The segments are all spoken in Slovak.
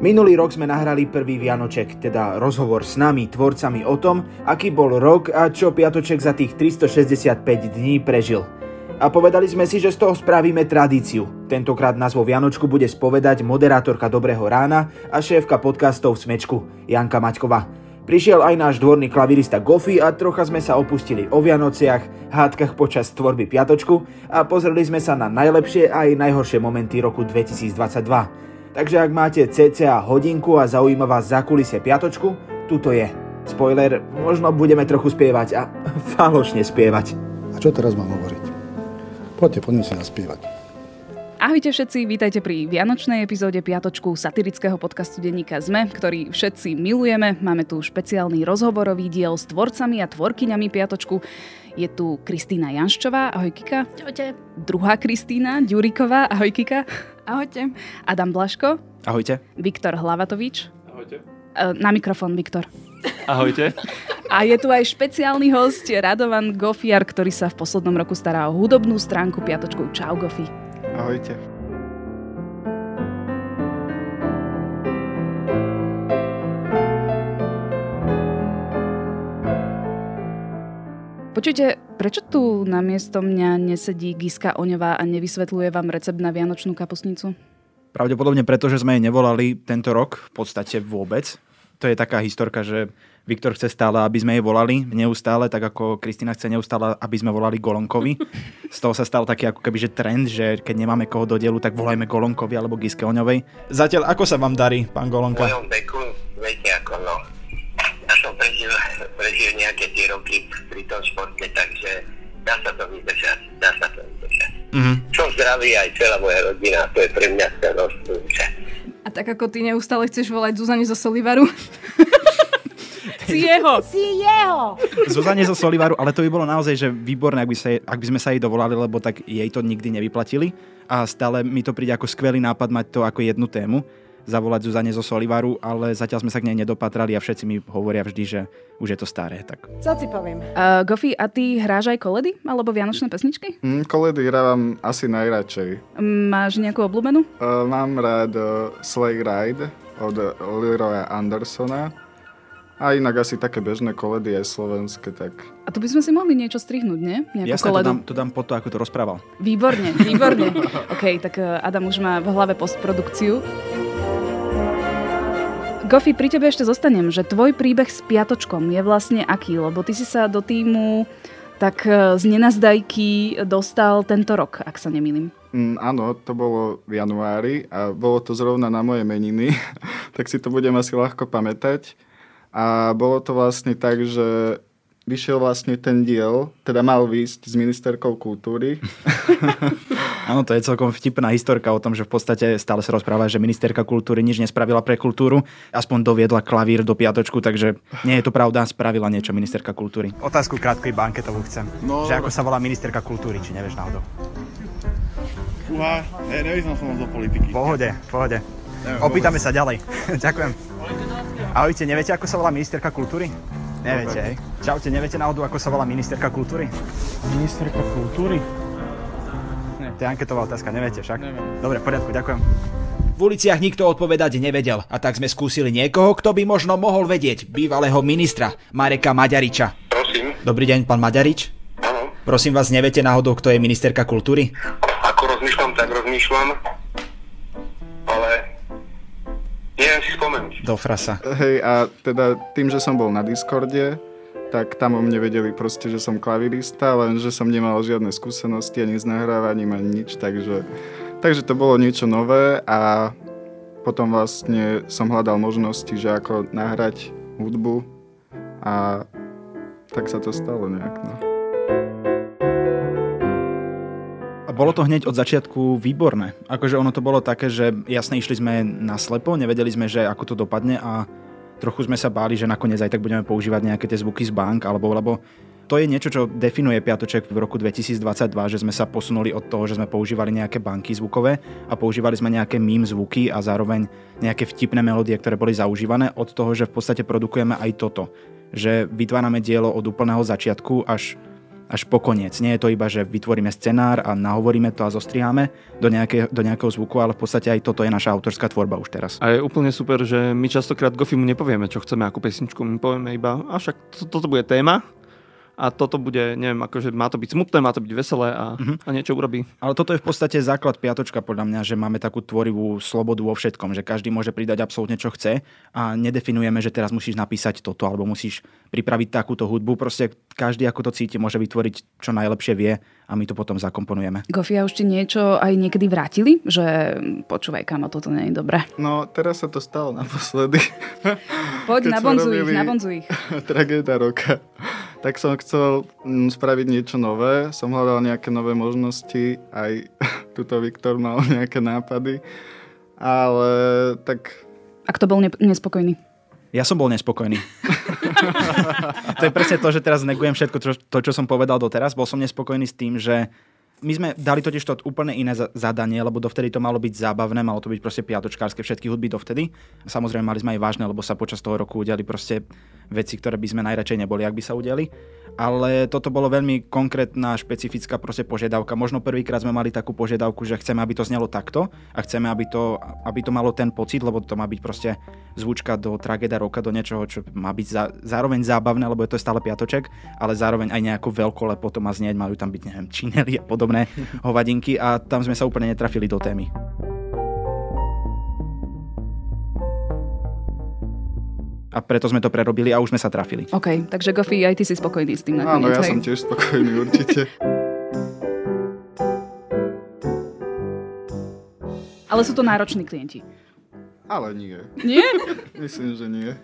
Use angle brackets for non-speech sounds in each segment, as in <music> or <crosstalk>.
Minulý rok sme nahrali prvý Vianoček, teda rozhovor s nami, tvorcami o tom, aký bol rok a čo Piatoček za tých 365 dní prežil. A povedali sme si, že z toho spravíme tradíciu. Tentokrát názvo Vianočku bude spovedať moderátorka Dobrého rána a šéfka podcastov Smečku, Janka Maťková. Prišiel aj náš dvorný klavirista Goffy a trocha sme sa opustili o Vianociach, hádkach počas tvorby Piatočku a pozreli sme sa na najlepšie aj najhoršie momenty roku 2022. Takže ak máte cca hodinku a zaujíma vás kulisie piatočku, tuto je. Spoiler, možno budeme trochu spievať a <laughs> falošne spievať. A čo teraz mám hovoriť? Poďte, poďme si naspievať. Ahojte všetci, vítajte pri Vianočnej epizóde Piatočku satirického podcastu denníka ZME, ktorý všetci milujeme. Máme tu špeciálny rozhovorový diel s tvorcami a tvorkyňami Piatočku. Je tu Kristýna Janščová, ahoj Kika. Ahojte. Druhá Kristýna Ďuriková, ahoj Kika. Ahojte. Adam Blaško. Ahojte. Viktor Hlavatovič. Ahojte. E, na mikrofón, Viktor. Ahojte. A je tu aj špeciálny host Radovan Gofiar, ktorý sa v poslednom roku stará o hudobnú stránku Piatočkou. Čau, Gofi. Ahojte. Počujte, prečo tu namiesto mňa nesedí Giska Oňová a nevysvetľuje vám recept na vianočnú kapusnicu? Pravdepodobne preto, že sme jej nevolali tento rok, v podstate vôbec. To je taká historka, že Viktor chce stále, aby sme jej volali neustále, tak ako Kristina chce neustále, aby sme volali Golonkovi. Z toho sa stal taký ako keby že trend, že keď nemáme koho do dielu, tak volajme Golonkovi alebo Giske Oňovej. Zatiaľ, ako sa vám darí, pán Golonka? V mojom veku, viete ako no, ja som prežil, prežil nejaké tie roky pri tom športe, takže dá sa to vydržať, dá sa to vydržať. Mm-hmm. Som zdravý aj celá moja rodina, to je pre mňa stanosť. A tak ako ty neustále chceš volať Zuzane zo Solivaru? <laughs> si jeho. Si jeho. Zuzane zo Solivaru, ale to by bolo naozaj že výborné, ak by, sa, ak by sme sa jej dovolali, lebo tak jej to nikdy nevyplatili. A stále mi to príde ako skvelý nápad mať to ako jednu tému zavolať Zuzane zo Solivaru, ale zatiaľ sme sa k nej nedopatrali a všetci mi hovoria vždy, že už je to staré. Tak. Co si poviem? Uh, Gofi, a ty hráš aj koledy? Alebo vianočné pesničky? Mm, koledy hrávam asi najradšej. Máš nejakú obľúbenú? Uh, mám rád uh, Sleigh Ride od Leroya Andersona. A inak asi také bežné koledy aj slovenské, tak... A tu by sme si mohli niečo strihnúť, nie? Nejakú Jasne, koledu. to dám, to dám po to, ako to rozprával. Výborne, výborne. <laughs> OK, tak Adam už má v hlave postprodukciu. Gofi, pri tebe ešte zostanem, že tvoj príbeh s Piatočkom je vlastne aký? Lebo ty si sa do týmu tak e, z nenazdajky dostal tento rok, ak sa nemýlim. Mm, áno, to bolo v januári a bolo to zrovna na moje meniny, <laughs> tak si to budem asi ľahko pamätať. A bolo to vlastne tak, že vyšiel vlastne ten diel, teda mal výsť s ministerkou kultúry. <laughs> Áno, to je celkom vtipná historka o tom, že v podstate stále sa rozpráva, že ministerka kultúry nič nespravila pre kultúru, aspoň doviedla klavír do piatočku, takže nie je to pravda, spravila niečo ministerka kultúry. Otázku krátkej banketovú chcem. No, že ako sa volá ministerka kultúry, či nevieš náhodou? Uha, ne, nevyznal som do politiky. Pohode, pohode. Opýtame sa ďalej. <laughs> Ďakujem. Ahojte, neviete, ako sa volá ministerka kultúry? Neviete, hej? Čaute, neviete náhodou, ako sa volá ministerka kultúry? Ministerka kultúry? Nie. To je anketová otázka, neviete však? Neviem. Dobre, v poriadku, ďakujem. V uliciach nikto odpovedať nevedel a tak sme skúsili niekoho, kto by možno mohol vedieť, bývalého ministra Mareka Maďariča. Prosím, Dobrý deň, pán Maďarič. áno. Prosím vás, neviete náhodou, kto je ministerka kultúry? Ako rozmýšľam, tak rozmýšľam. Ale neviem si spomenúť. Do frasa. Hej, a teda tým, že som bol na Discorde, tak tam o mne vedeli proste, že som klavirista, lenže som nemal žiadne skúsenosti ani s nahrávaním, ani nič, takže, takže to bolo niečo nové a potom vlastne som hľadal možnosti, že ako nahrať hudbu a tak sa to stalo nejak. No. A bolo to hneď od začiatku výborné. Akože ono to bolo také, že jasne išli sme na slepo, nevedeli sme, že ako to dopadne a trochu sme sa báli, že nakoniec aj tak budeme používať nejaké tie zvuky z bank, alebo lebo to je niečo, čo definuje Piatoček v roku 2022, že sme sa posunuli od toho, že sme používali nejaké banky zvukové a používali sme nejaké mím zvuky a zároveň nejaké vtipné melódie, ktoré boli zaužívané, od toho, že v podstate produkujeme aj toto. Že vytvárame dielo od úplného začiatku až až po koniec. Nie je to iba, že vytvoríme scenár a nahovoríme to a zostriháme do, nejaké, do nejakého zvuku, ale v podstate aj toto je naša autorská tvorba už teraz. A je úplne super, že my častokrát Gofimu nepovieme, čo chceme ako pesničku, my povieme iba, a však to, toto bude téma, a toto bude, neviem, akože má to byť smutné, má to byť veselé a, uh-huh. a niečo urobí. Ale toto je v podstate základ piatočka podľa mňa, že máme takú tvorivú slobodu vo všetkom, že každý môže pridať absolútne čo chce a nedefinujeme, že teraz musíš napísať toto alebo musíš pripraviť takúto hudbu. Proste každý ako to cíti, môže vytvoriť čo najlepšie vie a my to potom zakomponujeme. Gofia, už ti niečo aj niekedy vrátili? Že počúvaj, kamo, toto nie je dobré. No, teraz sa to stalo naposledy. Poď, nabonzuj ich, nabonzuj <laughs> ich. Tragéda roka tak som chcel mm, spraviť niečo nové. Som hľadal nejaké nové možnosti, aj <laughs> tuto Viktor mal <laughs> nejaké nápady, ale tak... A kto bol ne- nespokojný? Ja som bol nespokojný. <laughs> to je presne to, že teraz negujem všetko to, to, čo som povedal doteraz. Bol som nespokojný s tým, že my sme dali totiž to úplne iné zadanie, lebo dovtedy to malo byť zábavné, malo to byť proste piatočkárske všetky hudby dovtedy. Samozrejme mali sme aj vážne, lebo sa počas toho roku udiali proste veci, ktoré by sme najradšej neboli, ak by sa udiali ale toto bolo veľmi konkrétna, špecifická proste požiadavka. Možno prvýkrát sme mali takú požiadavku, že chceme, aby to znelo takto a chceme, aby to, aby to malo ten pocit, lebo to má byť proste zvučka do tragéda roka, do niečoho, čo má byť za, zároveň zábavné, lebo je to stále piatoček, ale zároveň aj nejako veľko to má znieť, majú tam byť, neviem, činely a podobné hovadinky a tam sme sa úplne netrafili do témy. A preto sme to prerobili a už sme sa trafili. OK, takže Gofi, aj ty si spokojný s tým nakoniec, Áno, ja hej? som tiež spokojný určite. Ale sú to nároční klienti. Ale nie. Nie? Myslím, že nie.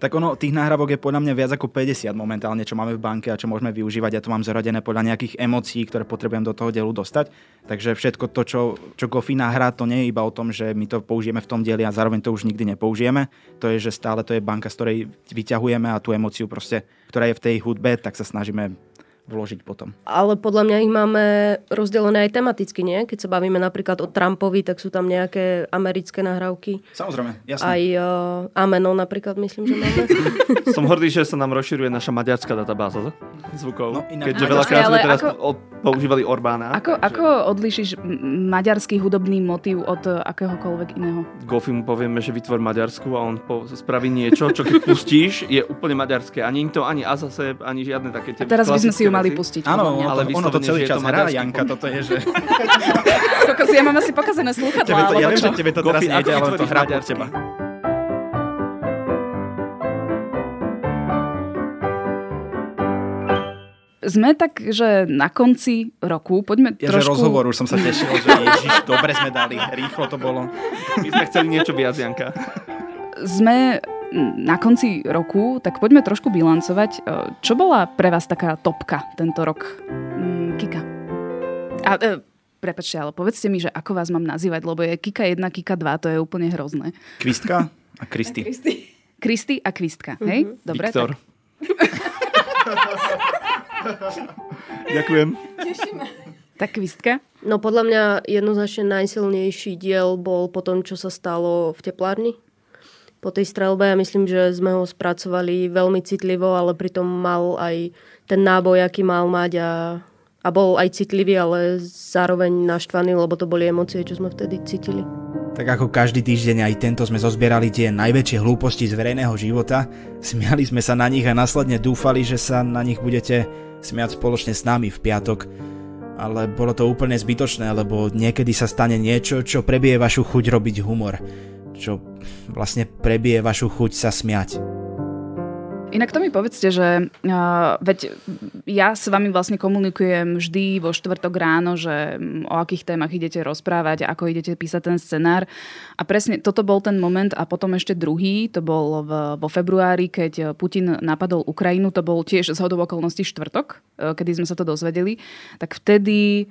Tak ono, tých nahrávok je podľa mňa viac ako 50 momentálne, čo máme v banke a čo môžeme využívať. Ja to mám zaradené podľa nejakých emócií, ktoré potrebujem do toho dielu dostať. Takže všetko to, čo, čo Gofi nahrá, to nie je iba o tom, že my to použijeme v tom dieli a zároveň to už nikdy nepoužijeme. To je, že stále to je banka, z ktorej vyťahujeme a tú emóciu proste, ktorá je v tej hudbe, tak sa snažíme vložiť potom. Ale podľa mňa ich máme rozdelené aj tematicky, nie? Keď sa bavíme napríklad o Trumpovi, tak sú tam nejaké americké nahrávky. Samozrejme, jasné. Aj uh, Ameno napríklad, myslím, že máme. <laughs> Som hrdý, že sa nám rozširuje naša maďarská databáza zvukov. No, inak, keďže veľakrát sme teraz ako, používali Orbána. Ako, takže... ako odlišíš maďarský hudobný motív od akéhokoľvek iného? Gofi mu povieme, že vytvor Maďarsku a on po, spraví niečo, čo keď pustíš, je úplne maďarské. Ani to, ani Azase, ani žiadne také tie A teraz by sme si ju mali pustiť. Áno, ale ono to celý čas hrá, Janka, toto je, že... <laughs> Kokos, ja mám asi pokazené slúchadlá, to, Ja viem, že tebe to teraz nejde, ale to hrá pod teba. sme tak, že na konci roku, poďme ja, trošku... Že rozhovor, už som sa tešil, že <laughs> ježiš, dobre sme dali, rýchlo to bolo. My sme chceli niečo viac, Janka. Sme na konci roku, tak poďme trošku bilancovať. E, čo bola pre vás taká topka tento rok? Mm, Kika. A, e, prepačte, ale povedzte mi, že ako vás mám nazývať, lebo je Kika 1, Kika 2, to je úplne hrozné. Kvistka a Kristy. Kristy a Kvistka, hej? Mm-hmm. Dobre, Viktor. Tak... <laughs> Ďakujem. Tešíme. Tak Kvistka? No podľa mňa jednoznačne najsilnejší diel bol po tom, čo sa stalo v teplárni po tej strelbe. Ja myslím, že sme ho spracovali veľmi citlivo, ale pritom mal aj ten náboj, aký mal mať a, a bol aj citlivý, ale zároveň naštvaný, lebo to boli emócie, čo sme vtedy cítili. Tak ako každý týždeň aj tento sme zozbierali tie najväčšie hlúposti z verejného života, smiali sme sa na nich a následne dúfali, že sa na nich budete smiať spoločne s nami v piatok. Ale bolo to úplne zbytočné, lebo niekedy sa stane niečo, čo prebije vašu chuť robiť humor čo vlastne prebije vašu chuť sa smiať. Inak to mi povedzte, že uh, veď ja s vami vlastne komunikujem vždy vo štvrtok ráno, že o akých témach idete rozprávať, ako idete písať ten scenár. A presne toto bol ten moment a potom ešte druhý, to bol v, vo februári, keď Putin napadol Ukrajinu, to bol tiež z okolností štvrtok, uh, kedy sme sa to dozvedeli. Tak vtedy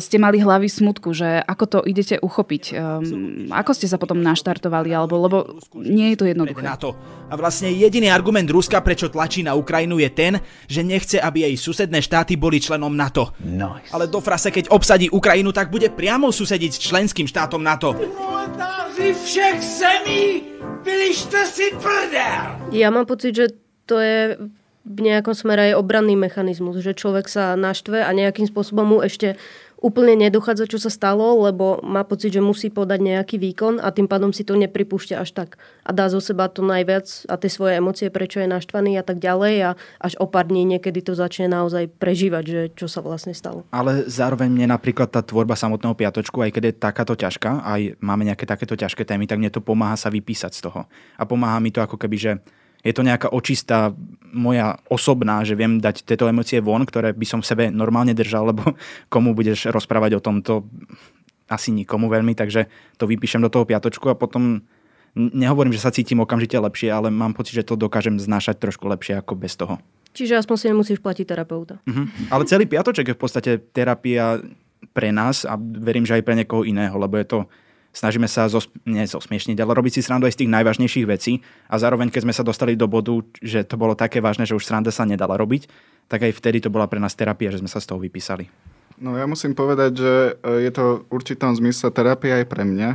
ste mali hlavy smutku, že ako to idete uchopiť. Um, ako ste sa potom naštartovali, alebo, lebo nie je to jednoduché. NATO. A vlastne jediný argument Ruska, prečo tlačí na Ukrajinu, je ten, že nechce, aby jej susedné štáty boli členom NATO. Nice. Ale do frase, keď obsadí Ukrajinu, tak bude priamo susediť s členským štátom NATO. všech zemí, byli si prdel! Ja mám pocit, že to je v nejakom smere aj obranný mechanizmus, že človek sa naštve a nejakým spôsobom mu ešte úplne nedochádza, čo sa stalo, lebo má pocit, že musí podať nejaký výkon a tým pádom si to nepripúšťa až tak. A dá zo seba to najviac a tie svoje emócie, prečo je naštvaný a tak ďalej a až o pár dní niekedy to začne naozaj prežívať, že čo sa vlastne stalo. Ale zároveň mne napríklad tá tvorba samotného piatočku, aj keď je takáto ťažká, aj máme nejaké takéto ťažké témy, tak mne to pomáha sa vypísať z toho. A pomáha mi to ako keby, že je to nejaká očistá moja osobná, že viem dať tieto emócie von, ktoré by som v sebe normálne držal, lebo <laughs> komu budeš rozprávať o tomto asi nikomu veľmi, takže to vypíšem do toho piatočku a potom nehovorím, že sa cítim okamžite lepšie, ale mám pocit, že to dokážem znášať trošku lepšie ako bez toho. Čiže aspoň si nemusíš platiť terapeuta. Uh-huh. Ale celý piatoček je v podstate terapia pre nás a verím, že aj pre niekoho iného, lebo je to snažíme sa zos, nie zosmiešniť, ale robiť si srandu aj z tých najvážnejších vecí a zároveň, keď sme sa dostali do bodu, že to bolo také vážne, že už sranda sa nedala robiť, tak aj vtedy to bola pre nás terapia, že sme sa z toho vypísali. No ja musím povedať, že e, je to v určitom zmysle terapia aj pre mňa,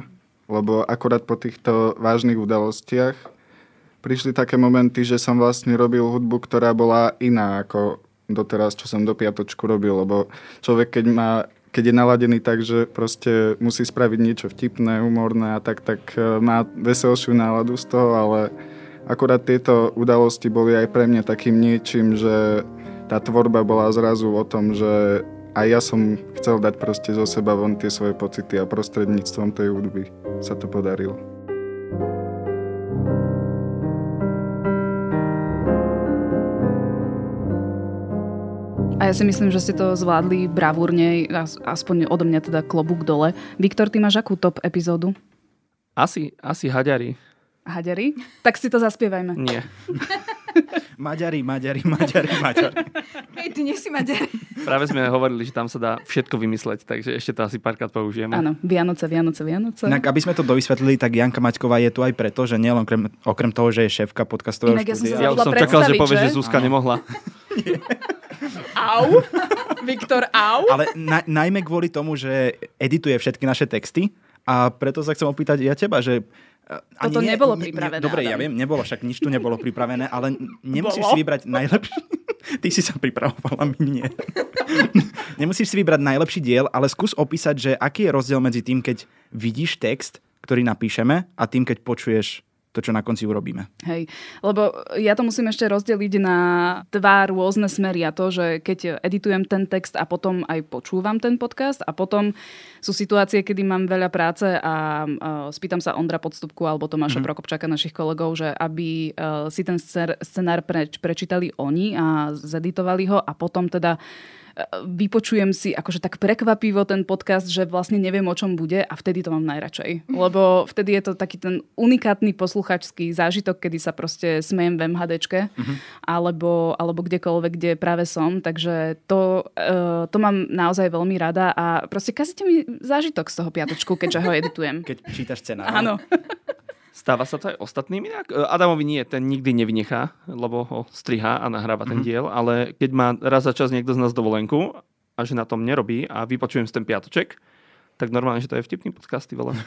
lebo akorát po týchto vážnych udalostiach prišli také momenty, že som vlastne robil hudbu, ktorá bola iná ako doteraz, čo som do piatočku robil, lebo človek, keď má keď je naladený tak, že proste musí spraviť niečo vtipné, humorné a tak, tak e, má veselšiu náladu z toho, ale akorát tieto udalosti boli aj pre mňa takým niečím, že tá tvorba bola zrazu o tom, že aj ja som chcel dať proste zo seba von tie svoje pocity a prostredníctvom tej hudby sa to podarilo. A ja si myslím, že ste to zvládli bravúrne, aspoň odo mňa teda klobúk dole. Viktor, ty máš akú top epizódu? Asi, asi Haďari. Haďari? Tak si to zaspievajme. Nie. <laughs> Maďari, Maďari, Maďari, Maďari. Hej, ty nie si Maďari. Práve sme hovorili, že tam sa dá všetko vymysleť, takže ešte to asi párkrát použijeme. Áno, Vianoce, Vianoce, Vianoce. Inak, aby sme to dovysvetlili, tak Janka Maťková je tu aj preto, že nielen okrem, okrem toho, že je šéfka podcastového Inak ja som. Ja už som čakal, že povie, že Zuzka nemohla. <laughs> Au. Viktor, au. Ale na, najmä kvôli tomu, že edituje všetky naše texty a preto sa chcem opýtať ja teba, že ani Toto nie, nebolo pripravené. dobre, ja viem, nebolo, však nič tu nebolo pripravené, ale nemusíš Bolo? si vybrať najlepší... <laughs> Ty si sa pripravovala, my nie. <laughs> nemusíš si vybrať najlepší diel, ale skús opísať, že aký je rozdiel medzi tým, keď vidíš text, ktorý napíšeme a tým, keď počuješ to, čo na konci urobíme. Hej, lebo ja to musím ešte rozdeliť na dva rôzne smery a to, že keď editujem ten text a potom aj počúvam ten podcast a potom sú situácie, kedy mám veľa práce a uh, spýtam sa Ondra Podstupku alebo Tomáša mm-hmm. Prokopčaka, našich kolegov, že aby uh, si ten scenár preč, prečítali oni a zeditovali ho a potom teda vypočujem si akože tak prekvapivo ten podcast, že vlastne neviem, o čom bude a vtedy to mám najradšej. Lebo vtedy je to taký ten unikátny posluchačský zážitok, kedy sa proste smejem v MHDčke uh-huh. alebo, alebo kdekoľvek, kde práve som. Takže to, uh, to mám naozaj veľmi rada a proste kazíte mi zážitok z toho piatočku, keďže ho editujem. <laughs> Keď čítaš scenár. Áno. <laughs> Stáva sa to aj ostatným inak? E, Adamovi nie, ten nikdy nevynechá, lebo ho strihá a nahráva mm-hmm. ten mhm. diel, ale keď má raz za čas niekto z nás dovolenku a že na tom nerobí a vypočujem si ten piatoček, tak normálne, že to je vtipný podcast, vole.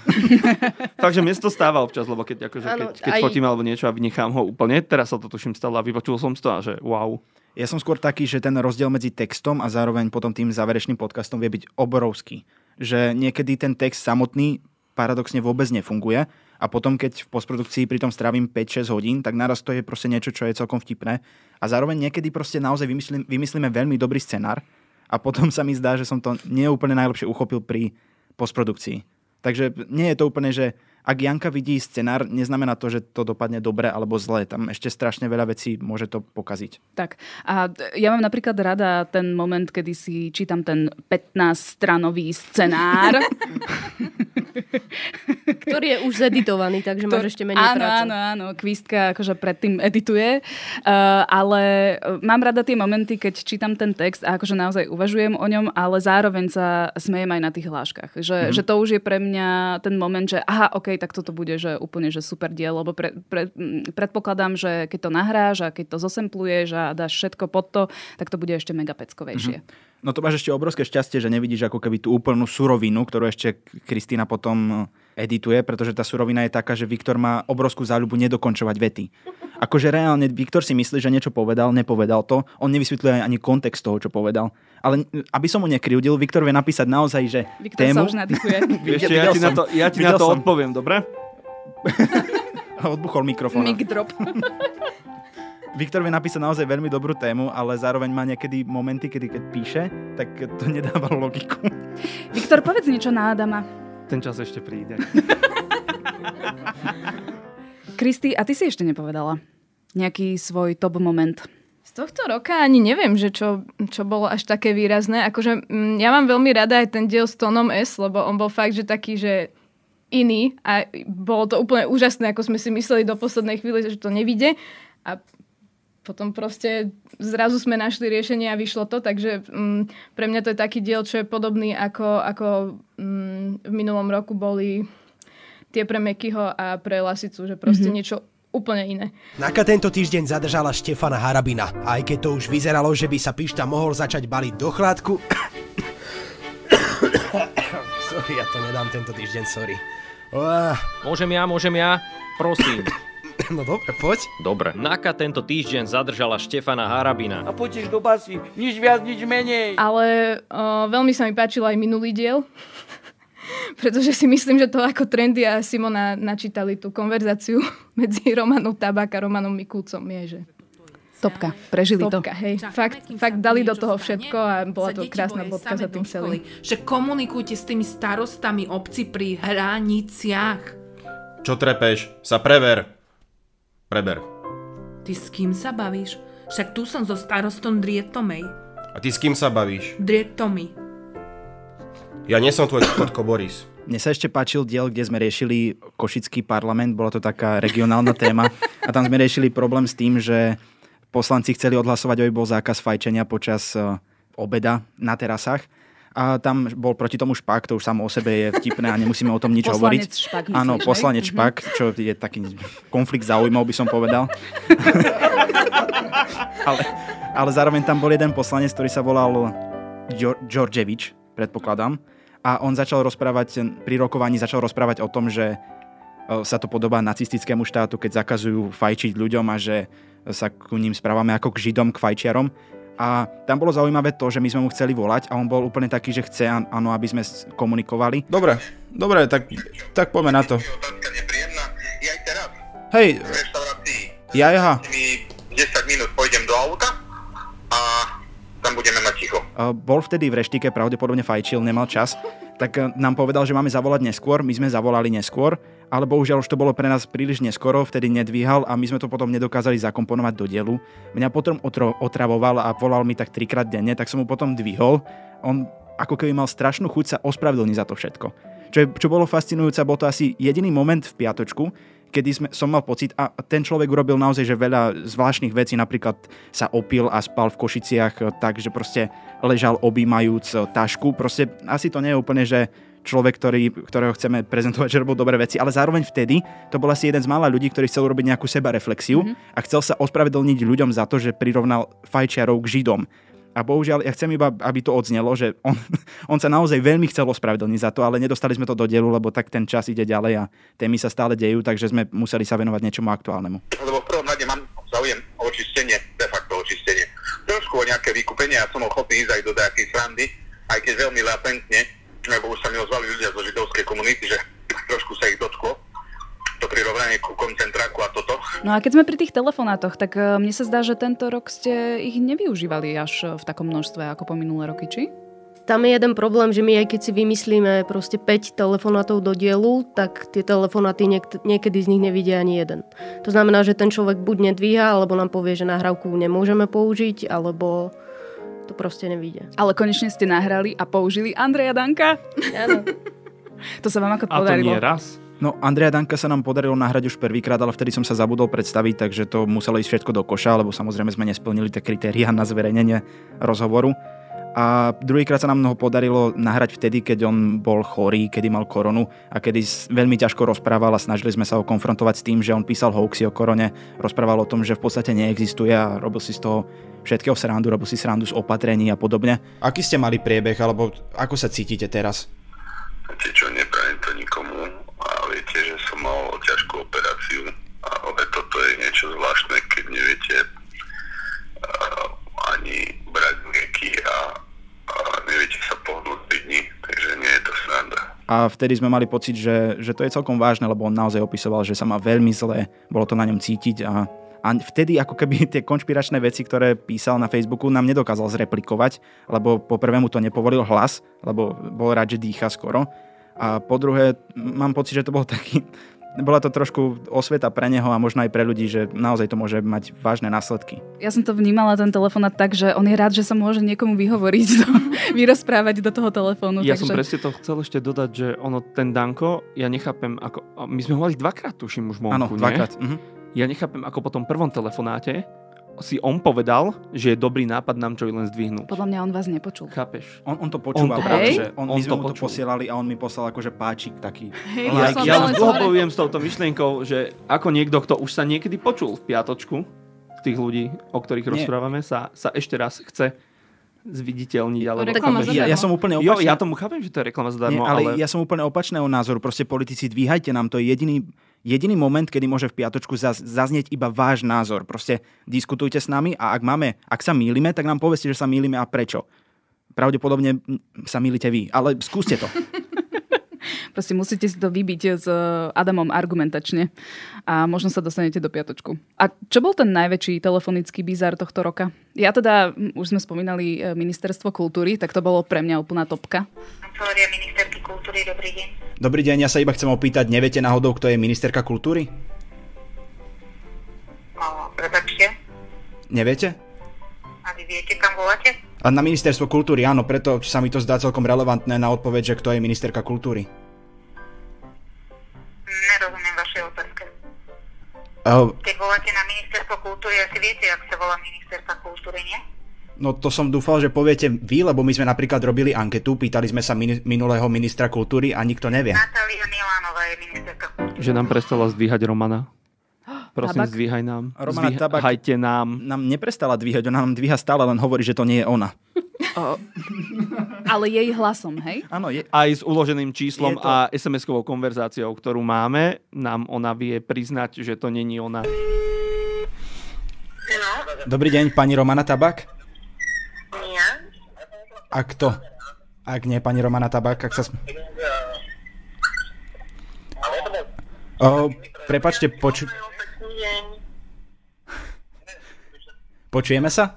<laughs> Takže mne to stáva občas, lebo keď, akože, ano, keď, keď aj... fotím alebo niečo a vynechám ho úplne, teraz sa to tuším stalo a vypočul som to a že wow. Ja som skôr taký, že ten rozdiel medzi textom a zároveň potom tým záverečným podcastom vie byť obrovský. Že niekedy ten text samotný paradoxne vôbec nefunguje a potom, keď v postprodukcii pri tom strávim 5-6 hodín, tak naraz to je proste niečo, čo je celkom vtipné. A zároveň niekedy proste naozaj vymyslím, vymyslíme veľmi dobrý scenár a potom sa mi zdá, že som to neúplne najlepšie uchopil pri postprodukcii. Takže nie je to úplne, že ak Janka vidí scenár, neznamená to, že to dopadne dobre alebo zle. Tam ešte strašne veľa vecí môže to pokaziť. Tak. A ja mám napríklad rada ten moment, kedy si čítam ten 15-stranový scenár. <laughs> Ktorý je už zeditovaný, takže Ktor... máš ešte menej áno, práce. Áno, áno, Kvistka akože predtým edituje. Uh, ale mám rada tie momenty, keď čítam ten text a akože naozaj uvažujem o ňom, ale zároveň sa smejem aj na tých hláškach. Že, mm. že to už je pre mňa ten moment, že aha, OK, tak toto bude že úplne že super diel, lebo pre, pre, predpokladám, že keď to nahráš a keď to zosempluješ a dáš všetko pod to, tak to bude ešte mega peckovejšie. Mm-hmm. No to máš ešte obrovské šťastie, že nevidíš ako keby tú úplnú surovinu, ktorú ešte Kristýna potom edituje, pretože tá surovina je taká, že Viktor má obrovskú záľubu nedokončovať vety. Akože reálne Viktor si myslí, že niečo povedal, nepovedal to. On nevysvetľuje ani kontext toho, čo povedal. Ale aby som mu nekryudil, Viktor vie napísať naozaj, že Viktor tému... sa už nadýchuje. <laughs> Ešte, ja, ti na to, ja ti na to odpoviem, dobre? <laughs> Odbuchol mikrofón. Mic drop. <laughs> Viktor vie napísať naozaj veľmi dobrú tému, ale zároveň má niekedy momenty, kedy keď píše, tak to nedáva logiku. Viktor, povedz niečo na Adama. Ten čas ešte príde. <laughs> Kristi, a ty si ešte nepovedala nejaký svoj top moment. Z tohto roka ani neviem, že čo, čo bolo až také výrazné. Akože mm, ja mám veľmi rada aj ten diel s Tonom S, lebo on bol fakt, že taký, že iný a bolo to úplne úžasné, ako sme si mysleli do poslednej chvíle, že to nevíde. A potom proste zrazu sme našli riešenie a vyšlo to, takže mm, pre mňa to je taký diel, čo je podobný ako, ako mm, v minulom roku boli tie pre Mekyho a pre Lasicu, že proste mm-hmm. niečo úplne iné. Naka tento týždeň zadržala Štefana Harabina. Aj keď to už vyzeralo, že by sa Pišta mohol začať baliť do chladku. <coughs> sorry, ja to nedám tento týždeň, sorry. Uh. Môžem ja, môžem ja? Prosím. <coughs> <laughs> No dobre, poď. Dobre. Naka tento týždeň zadržala Štefana Harabina. A poďš do basy. Nič viac, nič menej. Ale uh, veľmi sa mi páčil aj minulý diel <laughs> pretože si myslím, že to ako Trendy a Simona načítali tú konverzáciu <laughs> medzi Romanom Tabák a Romanom Mikulcom je, že Topka, prežili Topka, to. hej. Fakt, fakt dali do toho všetko a bola to krásna bodka za tým celým. Že komunikujte s tými starostami obci pri hraniciach. Čo trepeš? Sa prever. Preber. Ty s kým sa bavíš? Však tu som so starostom Drietomej. A ty s kým sa bavíš? Drietomi. Ja nie som tvoj kotko Boris. Mne sa ešte páčil diel, kde sme riešili Košický parlament, bola to taká regionálna téma a tam sme riešili problém s tým, že poslanci chceli odhlasovať, aby bol zákaz fajčenia počas e, obeda na terasách. A tam bol proti tomu špak, to už samo o sebe je vtipné a nemusíme o tom nič poslanec hovoriť. Špak, myslíš, Áno, poslanec hej? špak, čo je taký konflikt záujmov, by som povedal. <laughs> ale, ale zároveň tam bol jeden poslanec, ktorý sa volal Georgevič, predpokladám a on začal rozprávať, pri rokovaní začal rozprávať o tom, že e, sa to podobá nacistickému štátu, keď zakazujú fajčiť ľuďom a že sa ku ním správame ako k židom, k fajčiarom. A tam bolo zaujímavé to, že my sme mu chceli volať a on bol úplne taký, že chce, áno, aby sme komunikovali. Dobre, dobre, tak, tak poďme na to. Hej, ja, ja. 10 minút pôjdem do auta a tam budeme mať ticho. Bol vtedy v reštike, pravdepodobne fajčil, nemal čas, tak e, nám povedal, že máme zavolať neskôr, my sme zavolali neskôr, ale bohužiaľ už to bolo pre nás príliš neskoro, vtedy nedvíhal a my sme to potom nedokázali zakomponovať do dielu. Mňa potom otro, otravoval a volal mi tak trikrát denne, tak som mu potom dvihol. On ako keby mal strašnú chuť sa ospravedlniť za to všetko. Čo, je, čo bolo fascinujúce, bol to asi jediný moment v piatočku, kedy sme, som mal pocit, a ten človek urobil naozaj že veľa zvláštnych vecí, napríklad sa opil a spal v Košiciach tak, že proste ležal objímajúc tašku. Proste asi to nie je úplne, že človek, ktorý, ktorého chceme prezentovať, že robil dobré veci, ale zároveň vtedy to bol asi jeden z mála ľudí, ktorý chcel urobiť nejakú sebareflexiu mm-hmm. a chcel sa ospravedlniť ľuďom za to, že prirovnal fajčiarov k Židom. A bohužiaľ, ja chcem iba, aby to odznelo, že on, <laughs> on sa naozaj veľmi chcel ospravedlniť za to, ale nedostali sme to do dielu, lebo tak ten čas ide ďalej a témy sa stále dejú, takže sme museli sa venovať niečomu aktuálnemu. Lebo v prvom rade mám záujem o očistenie, de facto očistenie. Trošku o nejaké vykúpenie a som ochotný ísť aj do nejakej srandy, aj keď veľmi latentne, lebo už sa mi ozvali ľudia zo židovskej komunity, že trošku sa ich dotklo to prirovnanie ku koncentráku a toto. No a keď sme pri tých telefonátoch, tak e, mne sa zdá, že tento rok ste ich nevyužívali až v takom množstve ako po minulé roky, či? Tam je jeden problém, že my aj keď si vymyslíme proste 5 telefonátov do dielu, tak tie telefonáty niek- niekedy z nich nevidia ani jeden. To znamená, že ten človek buď nedvíha, alebo nám povie, že nahrávku nemôžeme použiť, alebo to proste nevidia. Ale konečne ste nahrali a použili Andreja Danka? Áno. to sa vám ako A to podarilo? nie raz. No, Andreja Danka sa nám podarilo nahrať už prvýkrát, ale vtedy som sa zabudol predstaviť, takže to muselo ísť všetko do koša, lebo samozrejme sme nesplnili tie kritériá na zverejnenie rozhovoru. A druhýkrát sa nám ho podarilo nahrať vtedy, keď on bol chorý, kedy mal koronu a kedy veľmi ťažko rozprával a snažili sme sa ho konfrontovať s tým, že on písal hoaxy o korone, rozprával o tom, že v podstate neexistuje a robil si z toho všetkého srandu, robil si srandu z opatrení a podobne. Aký ste mali priebeh, alebo ako sa cítite teraz? Viete čo, neprajem to nikomu a mal ťažkú operáciu, ale toto je niečo zvláštne, keď neviete uh, ani brať lieky a, a neviete sa pohnúť 3 dní, takže nie je to sranda. A vtedy sme mali pocit, že, že to je celkom vážne, lebo on naozaj opisoval, že sa má veľmi zle, bolo to na ňom cítiť a a vtedy ako keby <laughs> tie konšpiračné veci, ktoré písal na Facebooku, nám nedokázal zreplikovať, lebo po prvému to nepovolil hlas, lebo bol rád, že dýcha skoro. A po druhé, mám pocit, že to bol taký, bola to trošku osveta pre neho a možno aj pre ľudí, že naozaj to môže mať vážne následky. Ja som to vnímala ten telefonát tak, že on je rád, že sa môže niekomu vyhovoriť, <laughs> do, vyrozprávať do toho telefónu. Ja takže... som presne to chcel ešte dodať, že ono, ten Danko, ja nechápem, ako, my sme ho mali dvakrát, tuším už vonku, Áno, dvakrát. Nie? Mhm. Ja nechápem, ako po tom prvom telefonáte si on povedal, že je dobrý nápad nám čo len zdvihnúť. Podľa mňa on vás nepočul. Chápeš? On, on to počúva, on to, pretože on, on my sme to mu to počul. posielali a on mi poslal akože páčik taký. Hej, Ja, som ja len už dlho bojujem s touto myšlienkou, že ako niekto, kto už sa niekedy počul v piatočku, tých ľudí, o ktorých Nie. rozprávame, sa, sa ešte raz chce zviditeľniť. Alebo reklama? Ja, ja som úplne Jo, opačný. ja tomu chápem, že to je reklama Nie, zadarmo, ale, ale, ja som úplne opačného názoru. Proste politici, dvíhajte nám, to je jediný, jediný moment, kedy môže v piatočku zaz, zaznieť iba váš názor. Proste diskutujte s nami a ak máme, ak sa mýlime, tak nám povedzte, že sa mýlime a prečo. Pravdepodobne sa mýlite vy, ale skúste to. <laughs> <laughs> Proste musíte si to vybiť s e, Adamom argumentačne a možno sa dostanete do piatočku. A čo bol ten najväčší telefonický bizar tohto roka? Ja teda, m, už sme spomínali e, ministerstvo kultúry, tak to bolo pre mňa úplná topka. Kancelária ministerky kultúry, dobrý deň. Dobrý deň, ja sa iba chcem opýtať, neviete náhodou, kto je ministerka kultúry? O, prepačte, Neviete? a vy viete, kam voláte? A na ministerstvo kultúry, áno, preto sa mi to zdá celkom relevantné na odpoveď, že kto je ministerka kultúry. Nerozumiem vašej otázke. Uh, Keď voláte na ministerstvo kultúry, asi viete, ak sa volá ministerstva kultúry, nie? no to som dúfal, že poviete vy, lebo my sme napríklad robili anketu, pýtali sme sa mini- minulého ministra kultúry a nikto nevie. Natália Milánová je ministerka kultúry. že nám prestala zdvíhať Romana. Prosím, Tabak? zdvíhaj nám. Romana Tabak- Zdvíhajte nám. Nám neprestala dvíhať, ona nám dvíha stále, len hovorí, že to nie je ona. O, ale jej hlasom, hej? Áno, je, Aj s uloženým číslom Je to- a SMS-kovou konverzáciou, ktorú máme, nám ona vie priznať, že to není ona. Dobrý deň, pani Romana Tabak? Nie. A kto? Ak nie, pani Romana Tabak, ak sa... Sm- o, prepačte, poču... Počujeme sa?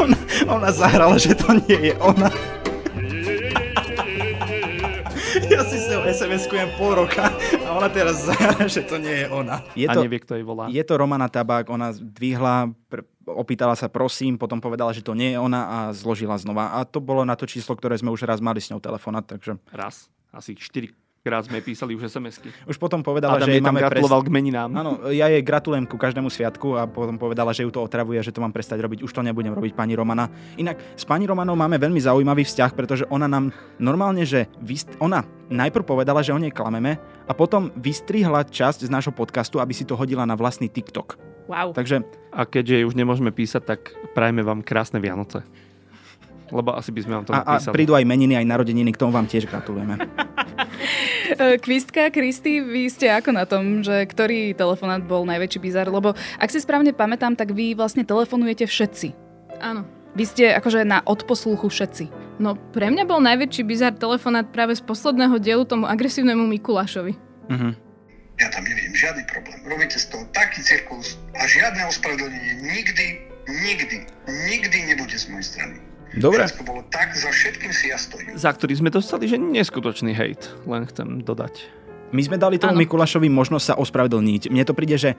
ona, ona zahrala, že to nie je ona. Ja si s ňou SMS-kujem pol roka a ona teraz zahra, že to nie je ona. Je a to, nevie, kto jej volá. je to Romana Tabák, ona zdvihla, pr- opýtala sa prosím, potom povedala, že to nie je ona a zložila znova. A to bolo na to číslo, ktoré sme už raz mali s ňou telefonát, takže Raz. Asi 4 krát sme písali už SMS-ky. už potom povedala, Adam že jej tam máme gratuloval k meninám. Áno, ja jej gratulujem ku každému sviatku a potom povedala, že ju to otravuje, že to mám prestať robiť. Už to nebudem robiť, pani Romana. Inak s pani Romanou máme veľmi zaujímavý vzťah, pretože ona nám normálne, že vyst... ona najprv povedala, že o nej klameme a potom vystrihla časť z nášho podcastu, aby si to hodila na vlastný TikTok. Wow. Takže A keďže už nemôžeme písať, tak prajme vám krásne Vianoce. Lebo asi by sme vám to a, a napísali. prídu aj meniny, aj narodeniny, k tomu vám tiež gratulujeme. <laughs> E, Kvistka, Kristy, vy ste ako na tom, že ktorý telefonát bol najväčší bizar? Lebo ak si správne pamätám, tak vy vlastne telefonujete všetci. Áno. Vy ste akože na odposluchu všetci. No pre mňa bol najväčší bizar telefonát práve z posledného dielu tomu agresívnemu Mikulášovi. Mhm. Ja tam nevidím žiadny problém. Robíte z toho taký cirkus a žiadne ospravedlnenie nikdy, nikdy, nikdy nebude z mojej strany. Dobre. Všetko bolo tak, za všetkým si ja stojím. Za ktorý sme dostali, že neskutočný hejt. Len chcem dodať. My sme dali tomu Áno. Mikulášovi možnosť sa ospravedlniť. Mne to príde, že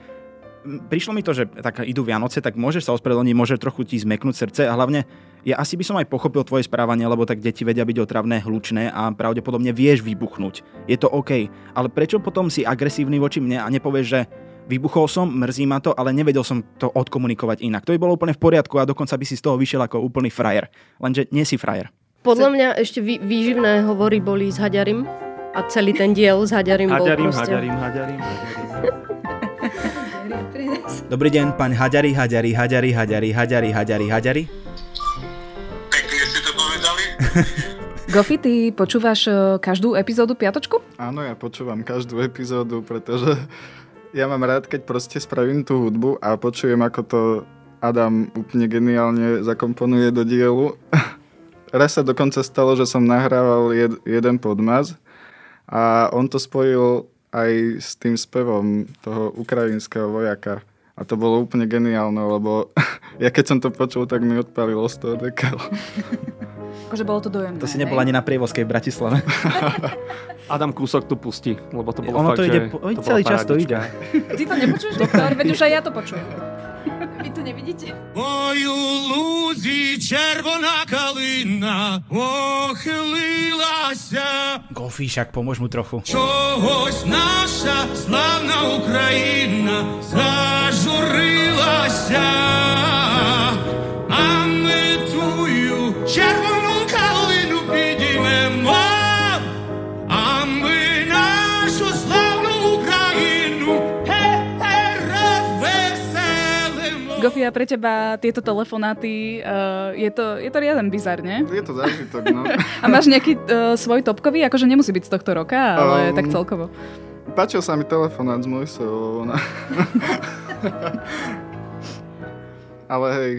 prišlo mi to, že tak idú Vianoce, tak môžeš sa ospravedlniť, môže trochu ti zmeknúť srdce a hlavne ja asi by som aj pochopil tvoje správanie, lebo tak deti vedia byť otravné, hlučné a pravdepodobne vieš vybuchnúť. Je to OK. Ale prečo potom si agresívny voči mne a nepovieš, že vybuchol som, mrzí ma to, ale nevedel som to odkomunikovať inak. To by bolo úplne v poriadku a dokonca by si z toho vyšiel ako úplný frajer. Lenže nie si frajer. Podľa mňa ešte vý, výživné hovory boli s Haďarim a celý ten diel s Haďarim bol Haďarím, proste... haďarím, haďarím, haďarím. <laughs> Dobrý deň, pán Haďari, Haďari, Haďari, Haďari, Haďari, Haďari, Haďari. Pekne ste to povedali. <laughs> Gofi, ty počúvaš e, každú epizódu Piatočku? Áno, ja počúvam každú epizódu, pretože ja mám rád, keď proste spravím tú hudbu a počujem, ako to Adam úplne geniálne zakomponuje do dielu. <laughs> Raz sa dokonca stalo, že som nahrával jed, jeden podmaz a on to spojil aj s tým spevom toho ukrajinského vojaka. A to bolo úplne geniálne, lebo <laughs> ja keď som to počul, tak mi odpalilo z toho dekel. <laughs> Akože bolo to dojemné. To si nebol ani na Prievozkej v Bratislave. Adam Kúsok tu pustí, lebo to bolo ono fakt, to ide, že... Po, to celý čas to ide. <laughs> Ty to nepočuješ, doktor, Veď už aj ja to počujem. Vy to nevidíte? Moju lúzi červená kalina ochylila sa. Gofíšak, pomôž mu trochu. Čohož naša slavná Ukrajina zažurila sa. Gofia, pre teba tieto telefonáty, uh, je, to, je to riaden bizar, nie? Je to zážitok, no. <laughs> a máš nejaký uh, svoj topkový? Akože nemusí byť z tohto roka, ale um, tak celkovo. Páčil sa mi telefonát z Mojsovou. Ona... <laughs> ale hej,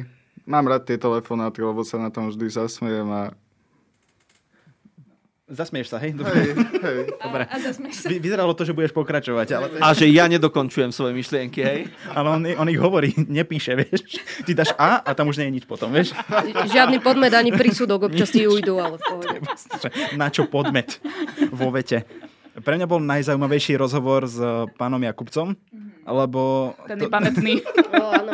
mám rád tie telefonáty, lebo sa na tom vždy zasmiem a Zasmieš sa, hej? Hej, hej. Dobre. A zasmieš sa. Vy, vyzeralo to, že budeš pokračovať, ale... A že ja nedokončujem svoje myšlienky, hej? Ale on, on ich hovorí, <laughs> nepíše, vieš. Ty dáš A a tam už nie je nič potom, vieš. Žiadny podmet ani prísudok, občas ti ujdu, ale v pohode. Na čo podmet vo vete. Pre mňa bol najzaujímavejší rozhovor s eh, pánom Jakubcom, lebo... Ten je pamätný. No, <laughs> áno.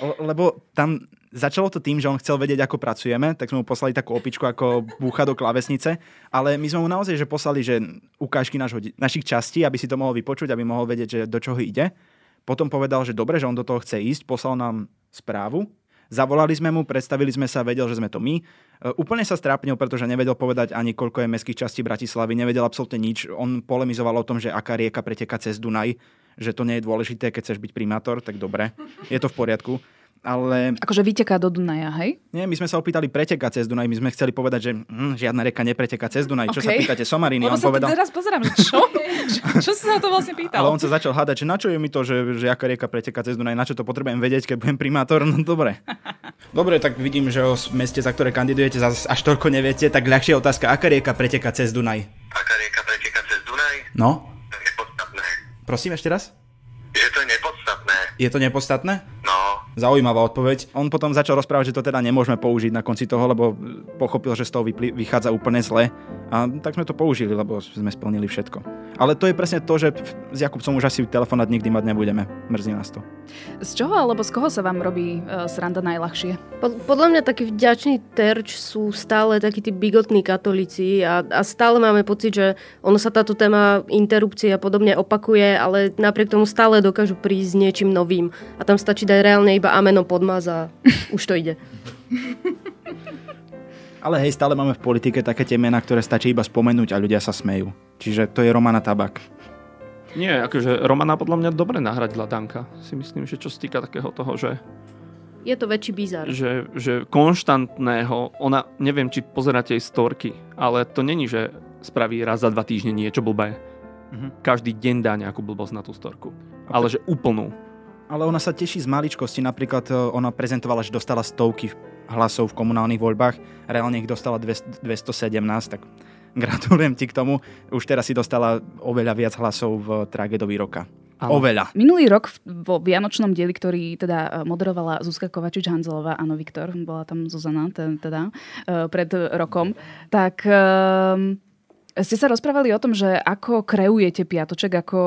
Le- Lebo tam začalo to tým, že on chcel vedieť, ako pracujeme, tak sme mu poslali takú opičku, ako búcha do klávesnice, ale my sme mu naozaj že poslali, že ukážky našho, našich častí, aby si to mohol vypočuť, aby mohol vedieť, že do čoho ide. Potom povedal, že dobre, že on do toho chce ísť, poslal nám správu, Zavolali sme mu, predstavili sme sa, vedel, že sme to my. E, Úplne sa strápnil, pretože nevedel povedať ani koľko je mestských častí Bratislavy, nevedel absolútne nič. On polemizoval o tom, že aká rieka preteká cez Dunaj, že to nie je dôležité, keď chceš byť primátor, tak dobre, je to v poriadku. Ale Akože vyteká do Dunaja, hej? nie, my sme sa opýtali preteká cez Dunaj, my sme chceli povedať, že hm, žiadna reka nepreteká cez Dunaj. Čo sa pýtate Somariny? Lebo On sa povedal, teraz pozerám, že čo? <laughs> čo? Čo si sa to vlastne pýtal? ale on sa začal hádať, že na čo je mi to, že, že aká rieka preteká cez Dunaj, na čo to potrebujem vedieť, keď budem primátor, no dobre. <laughs> Dobre, tak vidím, že o meste, za ktoré kandidujete, zas až toľko neviete, tak ľahšia otázka, aká rieka preteká cez Dunaj? Aká rieka preteká cez Dunaj? No? To je nepodstatné. Prosím ešte raz? Že to je nepodstatné. Je to nepodstatné? No, Zaujímavá odpoveď. On potom začal rozprávať, že to teda nemôžeme použiť na konci toho, lebo pochopil, že z toho vypli- vychádza úplne zle. A tak sme to použili, lebo sme splnili všetko. Ale to je presne to, že s Jakubcom už asi telefonát nikdy mať nebudeme. Mrzí nás to. Z čoho alebo z koho sa vám robí uh, sranda najľahšie? Pod- Podľa mňa taký vďačný terč sú stále takí tí bigotní katolíci a, a stále máme pocit, že ono sa táto téma interrupcie a podobne opakuje, ale napriek tomu stále dokážu prísť s niečím novým. A tam stačí dať reálne iba ameno podmaz a už to ide. Ale hej, stále máme v politike také tie mená, ktoré stačí iba spomenúť a ľudia sa smejú. Čiže to je Romana Tabak. Nie, akože Romana podľa mňa dobre nahradila Danka. Si myslím, že čo sa týka takého toho, že, Je to väčší bizar. že, že konštantného, ona, neviem, či pozeráte jej storky, ale to není, že spraví raz za dva týždne niečo blbé. Mhm. Každý deň dá nejakú blbosť na tú storku. Ale že úplnú. Ale ona sa teší z maličkosti. Napríklad e, ona prezentovala, že dostala stovky hlasov v komunálnych voľbách. Reálne ich dostala 200 217, tak <laughs> gratulujem ti k tomu. Už teraz si dostala oveľa viac hlasov v tragédový roka. Áno. Oveľa. Minulý rok v- vo Vianočnom dieli, ktorý teda e, moderovala Zuzka Kovačič-Hanzelová, áno, Viktor, bola tam Zuzana teda, e, pred rokom, tak e, ste sa rozprávali o tom, že ako kreujete piatoček, ako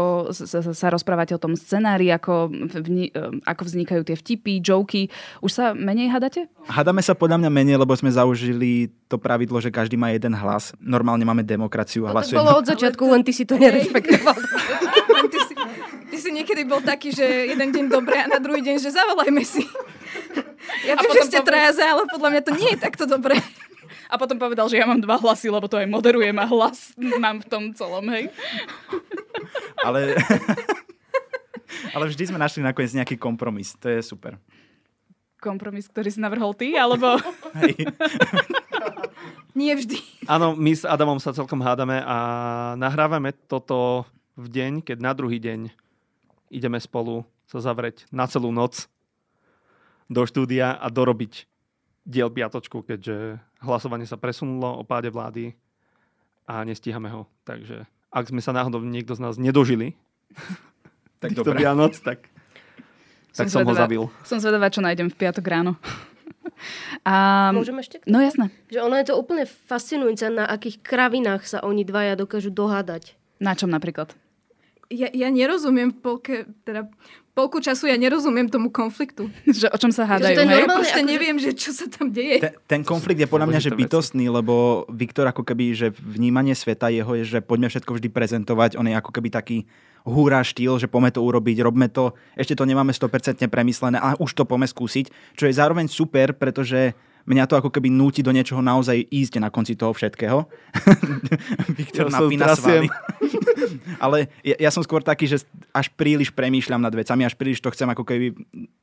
sa rozprávate o tom scenári, ako, vni, e, ako vznikajú tie vtipy, joky. Už sa menej hadate? Hádame sa podľa mňa menej, lebo sme zaužili to pravidlo, že každý má jeden hlas. Normálne máme demokraciu a To hlasujeme. bolo <laughs> od začiatku, len ty si to nerešpektoval. <laughs> Len ty, si, ty si niekedy bol taký, že jeden deň dobre a na druhý deň, že zavolajme si. <laughs> Ja viem, že ste povie- traja ale podľa mňa to nie je takto dobré. A potom povedal, že ja mám dva hlasy, lebo to aj moderujem a hlas mám v tom celom, hej. Ale... <laughs> Ale vždy sme našli nakoniec nejaký kompromis. To je super. Kompromis, ktorý si navrhol ty, alebo... Hej. <laughs> Nie vždy. Áno, my s Adamom sa celkom hádame a nahrávame toto v deň, keď na druhý deň ideme spolu sa zavrieť na celú noc do štúdia a dorobiť diel piatočku, keďže hlasovanie sa presunulo o páde vlády a nestíhame ho. Takže ak sme sa náhodou niekto z nás nedožili Tak týchto dobre. Vianoc, tak, tak som, ho zvedavá- zabil. Som zvedavá, čo nájdem v piatok ráno. <laughs> A, Môžem ešte? No jasné. Že ono je to úplne fascinujúce, na akých kravinách sa oni dvaja dokážu dohádať. Na čom napríklad? Ja, ja nerozumiem polke, teda polku času ja nerozumiem tomu konfliktu. <laughs> že o čom sa hádajú, Že to je hej? normálne, proste akože- neviem, že čo sa tam deje. Ten, ten konflikt je podľa mňa že bytostný, lebo Viktor ako keby, že vnímanie sveta jeho je, že poďme všetko vždy prezentovať. On je ako keby taký húra štýl, že poďme to urobiť, robme to, ešte to nemáme 100% premyslené a už to poďme skúsiť, čo je zároveň super, pretože mňa to ako keby núti do niečoho naozaj ísť na konci toho všetkého. <laughs> Viktor Ja napína svaly. <laughs> Ale ja, ja som skôr taký, že až príliš premýšľam nad vecami, až príliš to chcem ako keby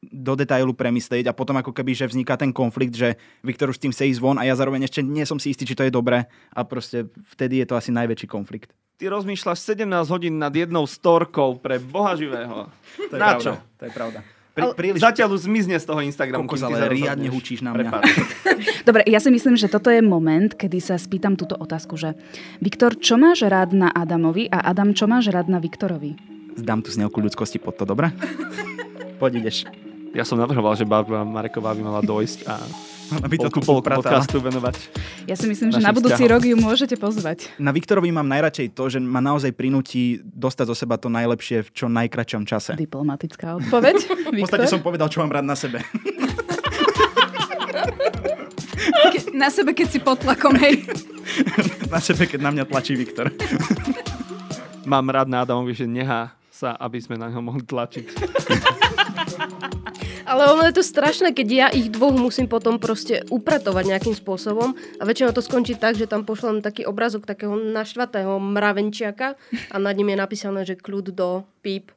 do detailu premyslieť a potom ako keby, že vzniká ten konflikt, že Viktor už s tým chce ísť von a ja zároveň ešte nie som si istý, či to je dobré a proste vtedy je to asi najväčší konflikt. Ty rozmýšľaš 17 hodín nad jednou storkou pre Boha živého. To je Na pravda, čo? To je pravda. Pri, príliš... Zatiaľ už zmizne z toho Instagramu. Kokos, ale riadne hučíš na mňa. <laughs> Dobre, ja si myslím, že toto je moment, kedy sa spýtam túto otázku, že Viktor, čo máš rád na Adamovi a Adam, čo máš rád na Viktorovi? Zdám tu snielku ľudskosti pod to, dobre? <laughs> Poď ideš. Ja som navrhoval, že Barbara Mareková by mala dojsť a Ona by to polku, podcastu venovať. Ja si myslím, že na budúci vzťahom. rok ju môžete pozvať. Na Viktorovi mám najradšej to, že ma naozaj prinúti dostať zo seba to najlepšie v čo najkračšom čase. Diplomatická odpoveď. <laughs> V podstate som povedal, čo mám rád na sebe. Ke- na sebe, keď si pod tlakom, hej. <laughs> Na sebe, keď na mňa tlačí Viktor. Mám rád na Adamovi, že nehá sa, aby sme na ňo mohli tlačiť. <laughs> Ale ono je to strašné, keď ja ich dvoch musím potom proste upratovať nejakým spôsobom a väčšinou to skončí tak, že tam pošlem taký obrazok takého naštvatého mravenčiaka a nad ním je napísané, že kľud do píp.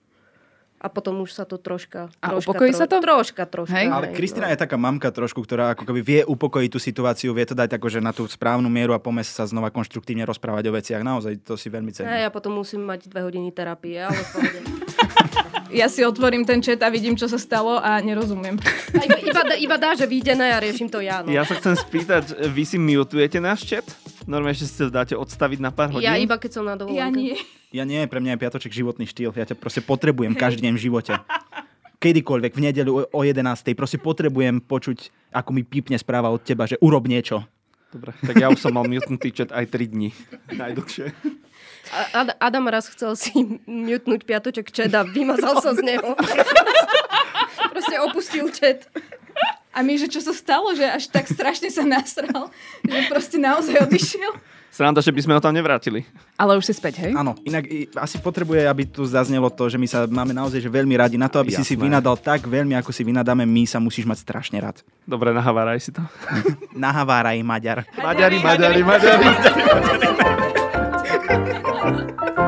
A potom už sa to troška... A troška, upokojí sa to? Troška, troška. Hej? Ale Kristina je taká mamka trošku, ktorá ako keby vie upokojiť tú situáciu, vie to dať akože na tú správnu mieru a poďme sa znova konštruktívne rozprávať o veciach. Naozaj to si veľmi cením. Ja potom musím mať dve hodiny terapie, ale. <laughs> Ja si otvorím ten chat a vidím, čo sa stalo a nerozumiem. A iba, iba, dá- iba dá, že vyjde a ja riešim to ja. No. Ja sa chcem spýtať, vy si mutujete náš chat? Normálne, že si to dáte odstaviť na pár hodín? ja iba keď som na dovolenke. Ja nie. Ja nie, pre mňa je piatoček životný štýl. Ja ťa proste potrebujem každý deň v živote. Kedykoľvek, v nedeľu o- o 11. Proste potrebujem počuť, ako mi pípne správa od teba, že urob niečo. Dobre, tak ja už som mal mutnutý chat aj 3 dní. Najdlhšie. A- Ad- Adam raz chcel si mutnúť piatoček chat a vymazal sa z neho. <laughs> Proste opustil chat. A my, že čo sa stalo, že až tak strašne sa nasral, že proste naozaj odišiel. Sranda, že by sme ho tam nevrátili. Ale už si späť, hej? Áno, inak i- asi potrebuje, aby tu zaznelo to, že my sa máme naozaj že veľmi radi. Na to, aby si si Jasné. vynadal tak veľmi, ako si vynadáme my, sa musíš mať strašne rád. Dobre, nahaváraj si to. <laughs> Nahaváraj, Maďar. Maďari, Maďari, Maďari. 哈哈哈哈哈哈。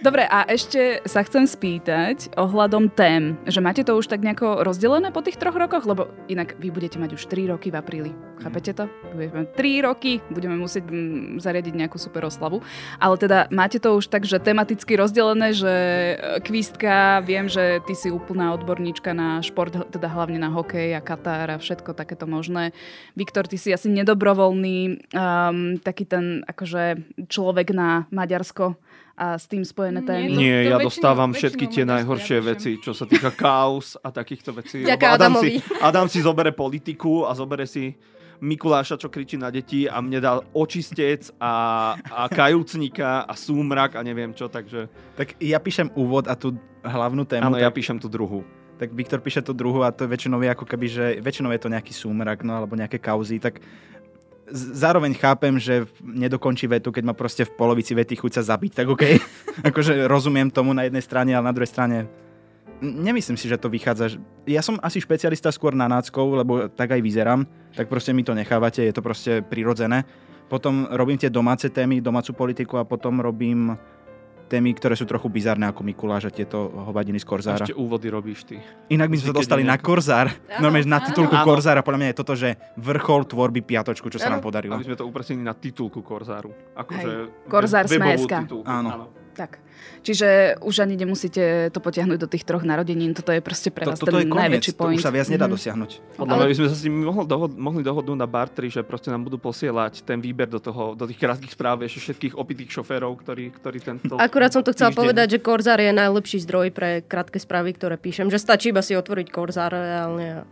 Dobre, a ešte sa chcem spýtať ohľadom tém, že máte to už tak nejako rozdelené po tých troch rokoch? Lebo inak vy budete mať už 3 roky v apríli. Chápete to? Budeme mať 3 roky, budeme musieť mm, zariadiť nejakú super oslavu. Ale teda máte to už tak, že tematicky rozdelené, že e, kvístka, viem, že ty si úplná odborníčka na šport, teda hlavne na hokej a Katar a všetko takéto možné. Viktor, ty si asi nedobrovoľný, um, taký ten akože človek na Maďarsko a s tým spojené témy. Nie, to ja väčšinou- dostávam väčšinou všetky tie najhoršie ja veci, čo sa týka kaos a takýchto vecí. Ďaká Adam si. Adam si zobere politiku a zobere si Mikuláša, čo kričí na deti a mne dá očistec a, a kajúcnika a súmrak a neviem čo, takže Tak ja píšem úvod a tú hlavnú tému. áno, ja tak, píšem tú druhú. tak Viktor píše tú druhú a to väčšinou je ako keby, že väčšinou je to nejaký súmrak, no alebo nejaké kauzy, tak zároveň chápem, že nedokončí vetu, keď ma proste v polovici vety chuť sa zabiť, tak OK. <laughs> akože rozumiem tomu na jednej strane, ale na druhej strane nemyslím si, že to vychádza. Ja som asi špecialista skôr na náckov, lebo tak aj vyzerám, tak proste mi to nechávate, je to proste prirodzené. Potom robím tie domáce témy, domácu politiku a potom robím témy, ktoré sú trochu bizarné ako Mikuláš a tieto hovadiny z A Korzára. ešte úvody robíš ty. Inak by sme sa dostali je na Korzár. Normálne na titulku Áno. Korzára. Podľa mňa je toto, že vrchol tvorby piatočku, čo sa nám podarilo. Aby sme to upresnili na titulku Korzáru. Akože. Korzár sme.sk. titulku. Áno. Tak. Čiže už ani nemusíte to potiahnuť do tých troch narodenín. Toto je proste pre To, vás je ten koniec, najväčší to point. už sa viac nedá Mhm. dosiahnuť. Podľa mňa by sme sa s nimi mohli, dohod- mohli dohodnúť na bartri, že proste nám budú posielať ten výber do, toho, do tých krátkých správ ešte všetkých opitých šoférov, ktorí, ktorí tento Akurát som to chcela týždeň- povedať, že Korzár je najlepší zdroj pre krátke správy, ktoré píšem. Že stačí iba si otvoriť Korzár reálne a,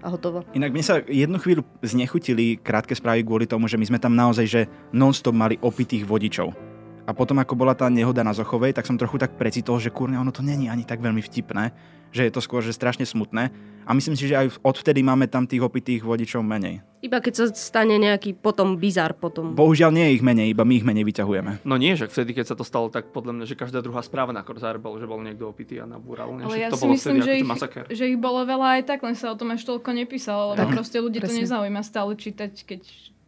a hotovo. Inak mne sa jednu chvíľu znechutili krátke správy kvôli tomu, že my sme tam naozaj že non-stop mali opitých vodičov. A potom, ako bola tá nehoda na Zochovej, tak som trochu tak precitol, že kurne, ono to není ani tak veľmi vtipné, že je to skôr, že strašne smutné. A myslím si, že aj odvtedy máme tam tých opitých vodičov menej. Iba keď sa stane nejaký potom bizar potom. Bohužiaľ nie je ich menej, iba my ich menej vyťahujeme. No nie, že vtedy, keď sa to stalo, tak podľa mňa, že každá druhá správa na Korzáre bol, že bol niekto opitý a nabúral. Ale Že ja to si bolo myslím, vtedy že ich, masaker. že ich bolo veľa aj tak, len sa o tom až toľko nepísalo, lebo Tak, proste ľudí to presne. nezaujíma stále čítať, keď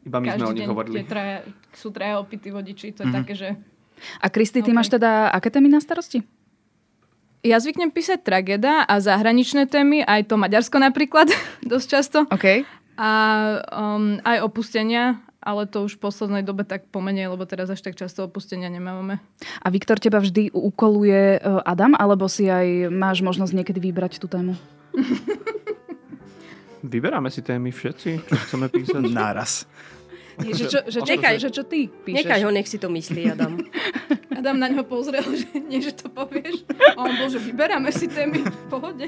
Iba my sme každý o nich deň hovorili. traja, sú traja opití vodiči. To je Mhm. také, že A Kristi, ty OK. máš teda aké témy na starosti? ja zvyknem písať tragéda a zahraničné témy, aj to Maďarsko napríklad, <laughs> dosť často. OK. A um, aj opustenia, ale to už v poslednej dobe tak pomenej, lebo teraz až tak často opustenia nemávame. A Viktor teba vždy ukoluje e, Adam, alebo si aj máš možnosť niekedy vybrať tú tému? Vyberáme si témy všetci, čo chceme písať. Náraz. Nie, že čo, že Nechaj. že čo ty píšeš? Nechaj ho, nech si to myslí, Adam. <laughs> Adam na ňo pozrel, že nie, že to povieš. A on bol, že vyberáme si témy v pohode.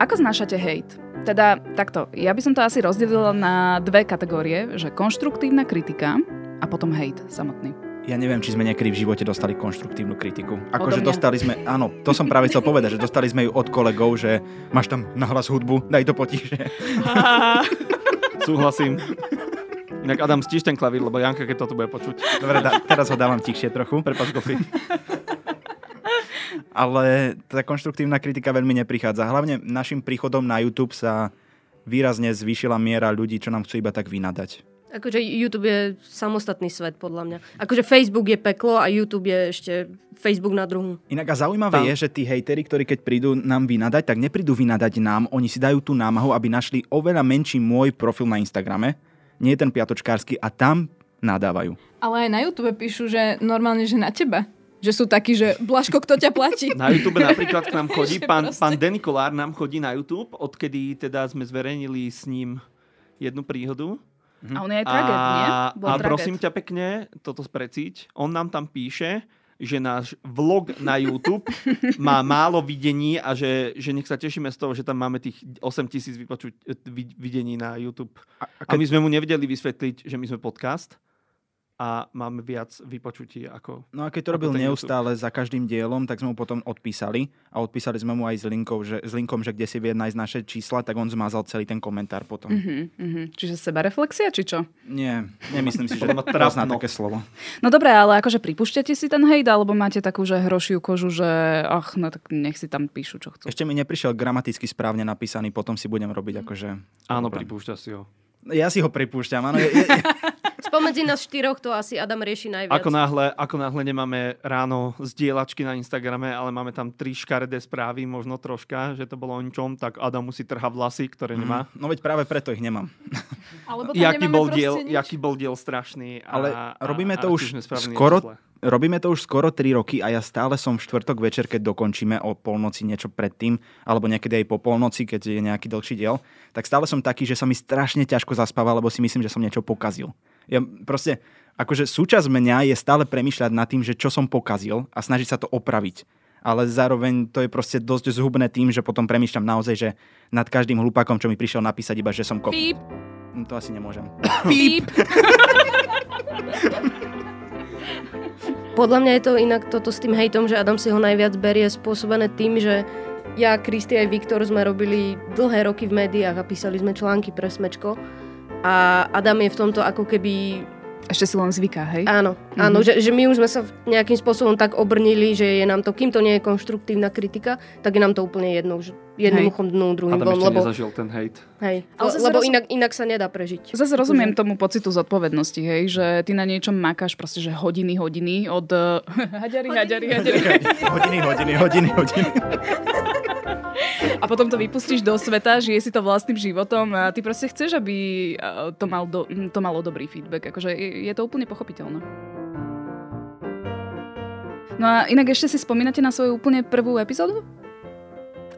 Ako znášate hejt? Teda takto, ja by som to asi rozdelila na dve kategórie, že konštruktívna kritika a potom hejt samotný. Ja neviem, či sme niekedy v živote dostali konštruktívnu kritiku. Akože dostali sme, áno, to som práve chcel povedať, že dostali sme ju od kolegov, že máš tam nahlas hudbu, daj to potiše. <laughs> Súhlasím. Inak Adam, stíš ten klavír, lebo Janka, keď toto bude počuť. Dobre, da, teraz ho dávam tichšie trochu. Prepač, Gofi. <laughs> Ale tá konštruktívna kritika veľmi neprichádza. Hlavne našim príchodom na YouTube sa výrazne zvýšila miera ľudí, čo nám chcú iba tak vynadať. Akože YouTube je samostatný svet, podľa mňa. Akože Facebook je peklo a YouTube je ešte Facebook na druhu. Inak a zaujímavé Tam. je, že tí hejteri, ktorí keď prídu nám vynadať, tak neprídu vynadať nám, oni si dajú tú námahu, aby našli oveľa menší môj profil na Instagrame, nie ten piatočkársky, a tam nadávajú. Ale aj na YouTube píšu, že normálne, že na teba. Že sú takí, že Blaško, kto ťa platí? Na YouTube napríklad k nám <laughs> chodí, pán, proste. pán Danny Kolár nám chodí na YouTube, odkedy teda sme zverejnili s ním jednu príhodu. A on je aj traget, nie? Bol a traget. prosím ťa pekne, toto spreciť, on nám tam píše, že náš vlog na YouTube <laughs> má málo videní a že, že nech sa tešíme z toho, že tam máme tých 8 tisíc e, vid- videní na YouTube. A, a my sme mu nevedeli vysvetliť, že my sme podcast a máme viac vypočutí ako No a keď to robil neustále za každým dielom, tak sme mu potom odpísali a odpísali sme mu aj s linkou, že, s linkom, že kde si vie nájsť naše čísla, tak on zmazal celý ten komentár potom. Uh-huh, uh-huh. Čiže sebareflexia, či čo? Nie, nemyslím si, že ma pozná trápno. také slovo. No dobré, ale akože pripúšťate si ten hejt, alebo máte takú, že hrošiu kožu, že ach, no tak nech si tam píšu, čo chcú. Ešte mi neprišiel gramaticky správne napísaný, potom si budem robiť akože... Áno, pripúšťa si ho. Ja si ho pripúšťam, áno. Je, je, <laughs> Spomedzi nás štyroch to asi Adam rieši najviac. Ako náhle, ako náhle nemáme ráno zdieľačky na Instagrame, ale máme tam tri škaredé správy, možno troška, že to bolo o ničom, tak Adam musí trhať vlasy, ktoré nemá. No veď práve preto ich nemám. <laughs> Alebo tam Jaký bol, diel, nič. jaký bol diel strašný. A, Ale robíme a, to a už skoro, robíme to už skoro 3 roky a ja stále som v štvrtok večer, keď dokončíme o polnoci niečo predtým, alebo niekedy aj po polnoci, keď je nejaký dlhší diel, tak stále som taký, že sa mi strašne ťažko zaspáva, lebo si myslím, že som niečo pokazil. Ja proste, akože súčasť mňa je stále premýšľať nad tým, že čo som pokazil a snažiť sa to opraviť. Ale zároveň to je proste dosť zhubné tým, že potom premýšľam naozaj, že nad každým hlupákom, čo mi prišiel napísať, iba že som ko... Píp, No, To asi nemôžem. <coughs> píp. <laughs> Podľa mňa je to inak toto s tým hejtom, že Adam si ho najviac berie spôsobené tým, že ja, Kristi aj Viktor sme robili dlhé roky v médiách a písali sme články pre Smečko. A Adam je v tomto ako keby... Ešte si len zvyká, hej? Áno, Mhm. áno že, že my už sme sa nejakým spôsobom tak obrnili, že je nám to, kým to nie je konštruktívna kritika, tak je nám to úplne jedno. Už jednoducho dnú druhým von, lebo, nezažil ten hejt. hej, Ale le- lebo roz- inak, inak sa nedá prežiť. Zase rozumiem tomu pocitu zodpovednosti, hej, že ty na niečom makáš proste, že hodiny, hodiny od... Uh, <laughs> haďari, haďari, haďari. hodiny, hodiny, hodiny, hodiny. A potom to vypustíš do sveta, žije si to vlastným životom a ty proste chceš, aby uh, to, mal do, to malo dobrý feedback. Akože je, je to úplne pochopiteľné. No a inak ešte si spomínate na svoju úplne prvú epizódu?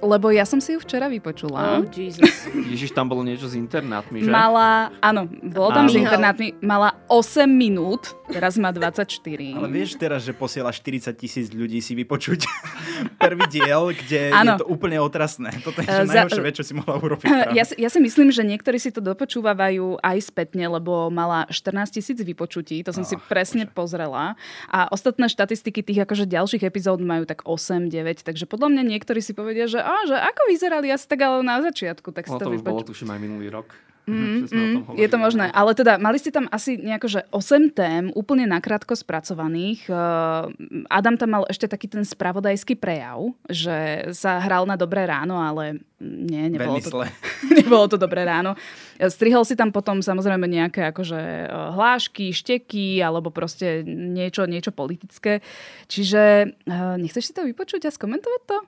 Lebo ja som si ju včera vypočula. Oh, Jesus. <laughs> Ježiš, tam bolo niečo s internátmi, že? Mala, áno, bolo tam s Áno. internátmi, mala 8 minút, teraz má 24. Ale vieš teraz, že posiela 40 tisíc ľudí si vypočuť <laughs> prvý diel, kde Áno. je to úplne otrasné. Toto je Eh, že za- najhoršie vec, čo si mohla urobiť. práve. Ja si, ja si myslím, že niektorí si to dopočúvajú aj spätne, lebo mala 14 tisíc vypočutí, to som si presne pozrela. A ostatné štatistiky tých akože ďalších epizód majú tak 8-9, takže podľa mňa niektorí si povedia, že, á, že ako vyzerali asi tak ale na začiatku, tak si Ono to, to už bolo, vypoču- tuším, aj minulý rok. Mm, mm, je to možné. Ale teda mali ste tam asi nejako, že 8 tém úplne nakrátko spracovaných. Uh, Adam tam mal ešte taký ten spravodajský prejav, že sa hral na Dobré ráno, ale nie, nebolo to, <laughs> nebolo to Dobré ráno. Strihol si tam potom samozrejme nejaké akože eh, hlášky, šteky alebo proste niečo, niečo politické. Čiže uh, nechceš si to vypočuť a skomentovať to?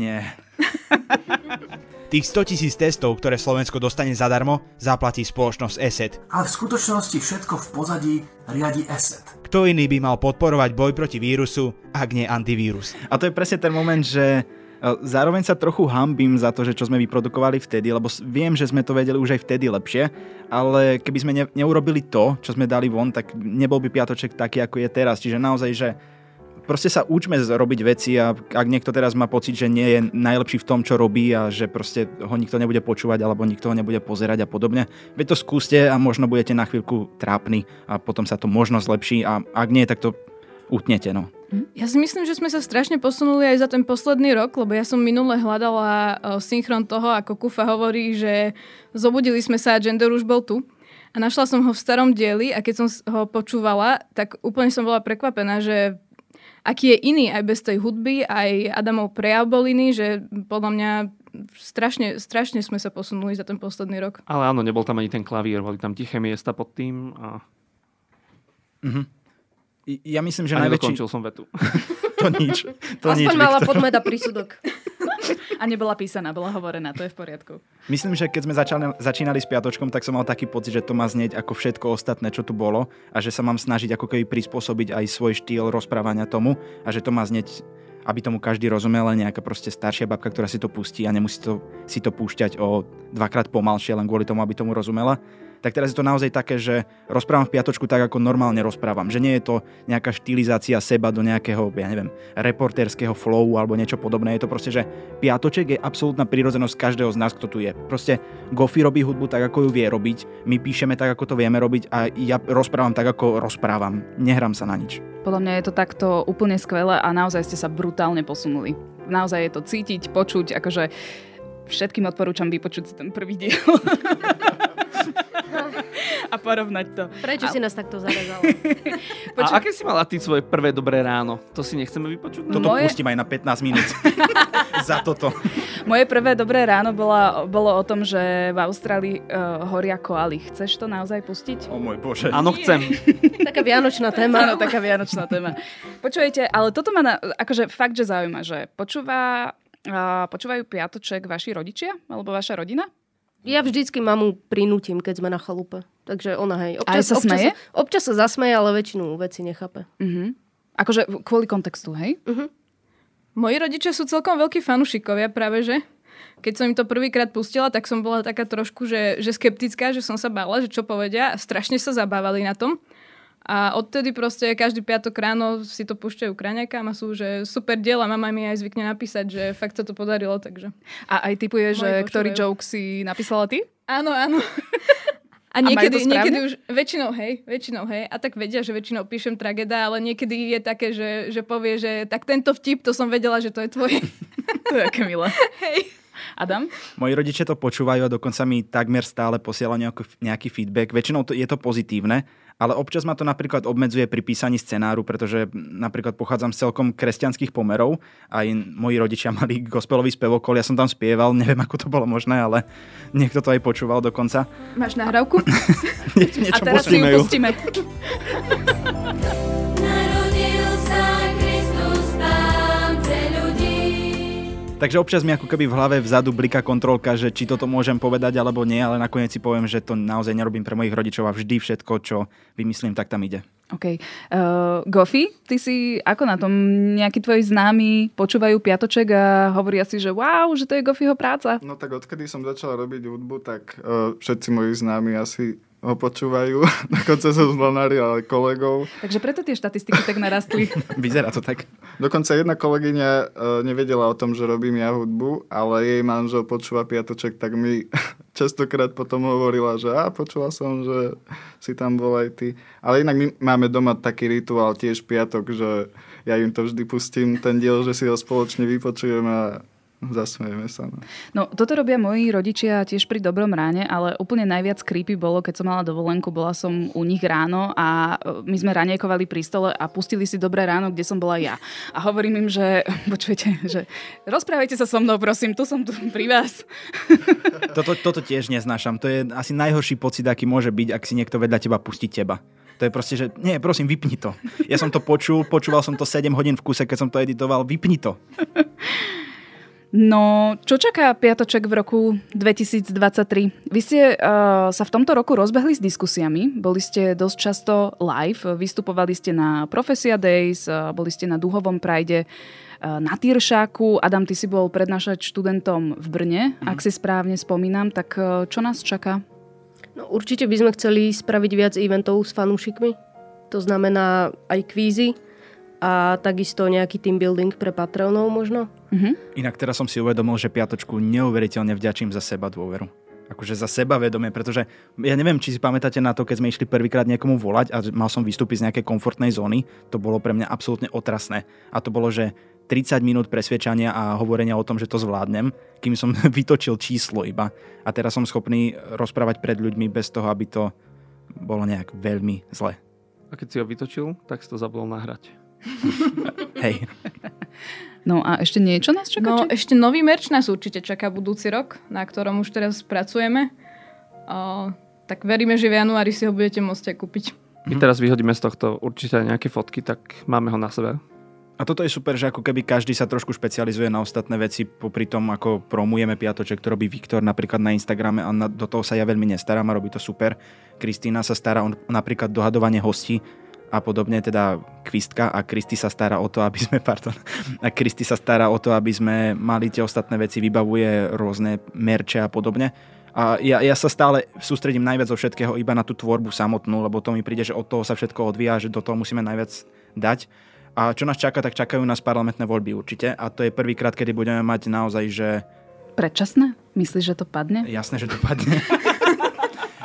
Nie. <laughs> Tých 100 tisíc testov, ktoré Slovensko dostane zadarmo, zaplatí spoločnosť ESET. Ale v skutočnosti všetko v pozadí riadi ESET. Kto iný by mal podporovať boj proti vírusu, ak nie antivírus? A to je presne ten moment, že e, zároveň sa trochu hambím za to, že čo sme vyprodukovali vtedy, lebo viem, že sme to vedeli už aj vtedy lepšie, ale keby sme ne, neurobili to, čo sme dali von, tak nebol by piatoček taký, ako je teraz. Čiže naozaj, že proste sa učme robiť veci a ak niekto teraz má pocit, že nie je najlepší v tom, čo robí a že proste ho nikto nebude počúvať alebo nikto ho nebude pozerať a podobne, veď to skúste a možno budete na chvíľku trápni a potom sa to možno zlepší a ak nie, tak to utnete. No. Ja si myslím, že sme sa strašne posunuli aj za ten posledný rok, lebo ja som minule hľadala eh, synchron toho, ako Kufa hovorí, že zobudili sme sa a gender už bol tu. A našla som ho v starom dieli a keď som ho počúvala, tak úplne som bola prekvapená, že aký je iný aj bez tej hudby, aj Adamov prejav bol iný, že podľa mňa strašne, strašne sme sa posunuli za ten posledný rok. Ale áno, nebol tam ani ten klavír, boli tam tiché miesta pod tým a, Mhm. Ja myslím, že a najväčší... som vetu. <laughs> To nič. To Aspoň nič, mala Viktor. podmeda prísudok. <laughs> A nebola písaná, bola hovorená, to je v poriadku. Myslím, že keď sme začali, začínali s piatočkom, tak som mal taký pocit, že to má znieť ako všetko ostatné, čo tu bolo a že sa mám snažiť ako keby prispôsobiť aj svoj štýl rozprávania tomu a že to má znieť aby tomu každý rozumel, len nejaká proste staršia babka, ktorá si to pustí a nemusí to, si to púšťať o dvakrát pomalšie len kvôli tomu, aby tomu rozumela. Tak teraz je to naozaj také, že rozprávam v piatočku tak, ako normálne rozprávam. Že nie je to nejaká štilizácia seba do nejakého, ja neviem, reportérskeho flowu alebo niečo podobné. Je to proste, že piatoček je absolútna prírodzenosť každého z nás, kto tu je. Proste Gofi robí hudbu tak, ako ju vie robiť, my píšeme tak, ako to vieme robiť a ja rozprávam tak, ako rozprávam. Nehrám sa na nič. Podľa mňa je to takto úplne skvelé a naozaj ste sa brutálne posunuli. Naozaj je to cítiť, počuť, akože všetkým odporúčam vypočuť si ten prvý diel. a porovnať to. Prečo si nás takto zarazala? <laughs> A aké si mala ty svoje prvé dobré ráno? To si nechceme vypočuť? Toto Moje- pustím aj na 15 minút. <laughs> Za toto. Moje prvé dobré ráno bola, bolo o tom, že v Austrálii uh, horia koaly. Chceš to naozaj pustiť? O môj bože. Áno, chcem. <laughs> Taká vianočná téma. Áno, taká vianočná téma. Počujete, ale toto ma na, akože fakt, že zaujíma, že počúva, uh, počúvajú piatoček vaši rodičia? Alebo vaša rodina? Ja vždycky mamu prinútim, keď sme na chalupe. Takže ona hej. Aj sa smeje? Občas, občas sa zasmeje, ale väčšinu veci nechápe. Uh-huh. Akože kvôli kontextu, hej? Uh-huh. Moji rodičia sú celkom veľkí fanušikovia práve, že? Keď som im to prvýkrát pustila, tak som bola taká trošku, že, že skeptická, že som sa bála, že čo povedia a strašne sa zabávali na tom. A odtedy proste každý piatok ráno si to púšťajú kraňakám a sú, že super diela. Mama mi aj zvykne napísať, že fakt sa to podarilo, takže... A aj typuje, že Moji ktorý počúvajú. joke si napísala ty? Áno, áno. <laughs> A A niekedy, správne? niekedy už, väčšinou hej, väčšinou hej, a tak vedia, že väčšinou píšem trageda, ale niekedy je také, že, že povie, že tak tento vtip, to som vedela, že to je tvoje. <laughs> To je aké milé. <laughs> Hej. Adam? Moji rodičia to počúvajú a dokonca mi takmer stále posielajú nejaký, nejaký feedback. Väčšinou to, je to pozitívne, ale občas ma to napríklad obmedzuje pri písaní scenáru, pretože napríklad pochádzam z celkom kresťanských pomerov. Aj moji rodičia mali gospelový spevokol, ja som tam spieval, neviem ako to bolo možné, ale niekto to aj počúval dokonca. Máš nahrávku? <laughs> Nie, A teraz si ju pustíme <laughs> Takže občas mi ako keby v hlave vzadu blika kontrolka, že či toto môžem povedať alebo nie, ale nakoniec si poviem, že to naozaj nerobím pre mojich rodičov a vždy všetko, čo vymyslím, tak tam ide. OK. Uh, Gofi, ty si ako na tom? Nejakí tvoji známi počúvajú piatoček a hovoria si, že wow, že to je Gofiho práca. No tak odkedy som začal robiť hudbu, tak uh, všetci moji známi asi ho počúvajú. <laughs> Dokonca som zlonáril ale kolegov. Takže preto tie štatistiky tak narastli. <laughs> Vyzerá to tak. Dokonca jedna kolegyňa uh, nevedela o tom, že robím ja hudbu, ale jej manžel počúva piatoček, tak mi <laughs> častokrát potom hovorila, že a počula som, že si tam bol aj ty. Ale inak my máme doma taký rituál tiež piatok, že ja im to vždy pustím, ten diel, že si ho spoločne vypočujeme a <laughs> zasmejeme sa. No. No, toto robia moji rodičia tiež pri dobrom ráne, ale úplne najviac creepy bolo, keď som mala dovolenku, bola som u nich ráno a e, my sme ranejkovali pri stole a pustili si dobré ráno, kde som bola ja. A hovorím im, že <laughs> počujete, že rozprávajte sa so mnou, prosím, tu som tu pri vás. <laughs> Toto, toto tiež neznášam. To je asi najhorší pocit, aký môže byť, ak si niekto vedľa teba pustí teba. To je proste, že nie, prosím, vypni to. Ja som to počul, počúval som to 7 hodín v kuse, keď som to editoval, vypni to. No, čo čaká Piatoček v roku 2023? Vy ste uh, sa v tomto roku rozbehli s diskusiami, boli ste dosť často live, vystupovali ste na Profesia Days, uh, boli ste na Duhovom Prajde, uh, na Tyršáku. Adam, ty si bol prednášať študentom v Brne, mm. ak si správne spomínam, tak uh, čo nás čaká? No, určite by sme chceli spraviť viac eventov s fanúšikmi. To znamená aj kvízy a takisto nejaký team building pre patronov možno. Mhm. Inak teraz som si uvedomil, že piatočku neuveriteľne vďačím za seba dôveru. Akože za seba vedomie, pretože ja neviem, či si pamätáte na to, keď sme išli prvýkrát niekomu volať a mal som vystúpiť z nejakej komfortnej zóny, to bolo pre mňa absolútne otrasné. A to bolo, že 30 minút presvedčania a hovorenia o tom, že to zvládnem, kým som <laughs> vytočil číslo iba. A teraz som schopný rozprávať pred ľuďmi bez toho, aby to bolo nejak veľmi zle. A keď si ho vytočil, tak si to zabudol nahrať. Hej. No a ešte niečo nás čaká? No, ešte nový merch nás určite čaká budúci rok, na ktorom už teraz pracujeme. O, tak veríme, že v januári si ho budete môcť aj kúpiť. My teraz vyhodíme z tohto určite aj nejaké fotky, tak máme ho na sebe. A toto je super, že ako keby každý sa trošku špecializuje na ostatné veci, popri tom, ako promujeme piatoček, to robí Viktor napríklad na Instagrame a na, do toho sa ja veľmi nestaram a robí to super. Kristýna sa stará o napríklad dohadovanie hostí a podobne, teda Kvistka a Kristi sa stará o to, aby sme, <laughs> pardon, a Kristi sa stará o to, aby sme mali tie ostatné veci, vybavuje rôzne merče a podobne. A ja, ja sa stále sústredím najviac zo všetkého iba na tú tvorbu samotnú, lebo to mi príde, že od toho sa všetko odvíja, že do toho musíme najviac dať. A čo nás čaká, tak čakajú nás parlamentné voľby určite. A to je prvýkrát, kedy budeme mať naozaj, že... Predčasné? Myslíš, že to padne? Jasné, že to padne. <laughs>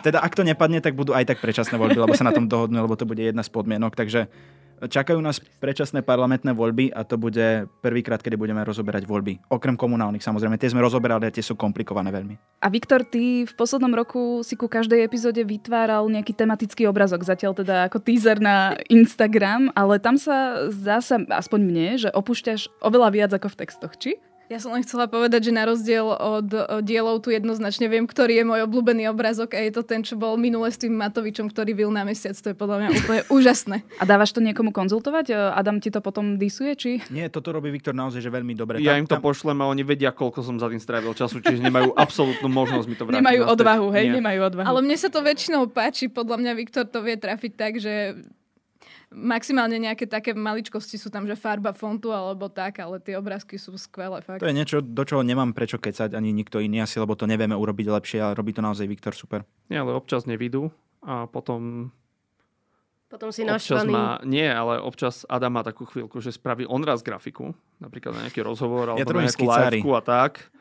teda ak to nepadne, tak budú aj tak predčasné voľby, lebo sa na tom dohodnú, lebo to bude jedna z podmienok. Takže čakajú nás predčasné parlamentné voľby a to bude prvýkrát, kedy budeme rozoberať voľby. Okrem komunálnych samozrejme. Tie sme rozoberali a tie sú komplikované veľmi. A Viktor, ty v poslednom roku si ku každej epizóde vytváral nejaký tematický obrazok, zatiaľ teda ako teaser na Instagram, ale tam sa sa, aspoň mne, že opúšťaš oveľa viac ako v textoch, či? Ja som len chcela povedať, že na rozdiel od od dielov tu jednoznačne viem, ktorý je môj obľúbený obrazok a je to ten, čo bol minule s tým Matovičom, ktorý vil na mesiac. To je podľa mňa úplne <laughs> úžasné. A dávaš to niekomu konzultovať? Adam ti to potom disuje, či? Nie, toto robí Viktor naozaj že veľmi dobre. Ja Tam- im to tam- pošlem a oni vedia, koľko som za tým strávil času, čiže nemajú absolútnu možnosť mi to vrátiť. Nemajú odvahu, hej? Nie. Nemajú odvahu. Ale mne sa to väčšinou páči. Podľa mňa Viktor to vie trafiť tak, že maximálne nejaké také maličkosti sú tam, že farba fontu alebo tak, ale tie obrázky sú skvelé. Fakt. To je niečo, do čoho nemám prečo kecať ani nikto iný asi, lebo to nevieme urobiť lepšie, ale robí to naozaj Viktor super. Nie, ale občas nevidú a potom Potom si občas naštvaný. má, nie, ale občas Adam má takú chvíľku, že spraví on raz grafiku, napríklad na nejaký rozhovor alebo Ja na nejakú liveku a tak.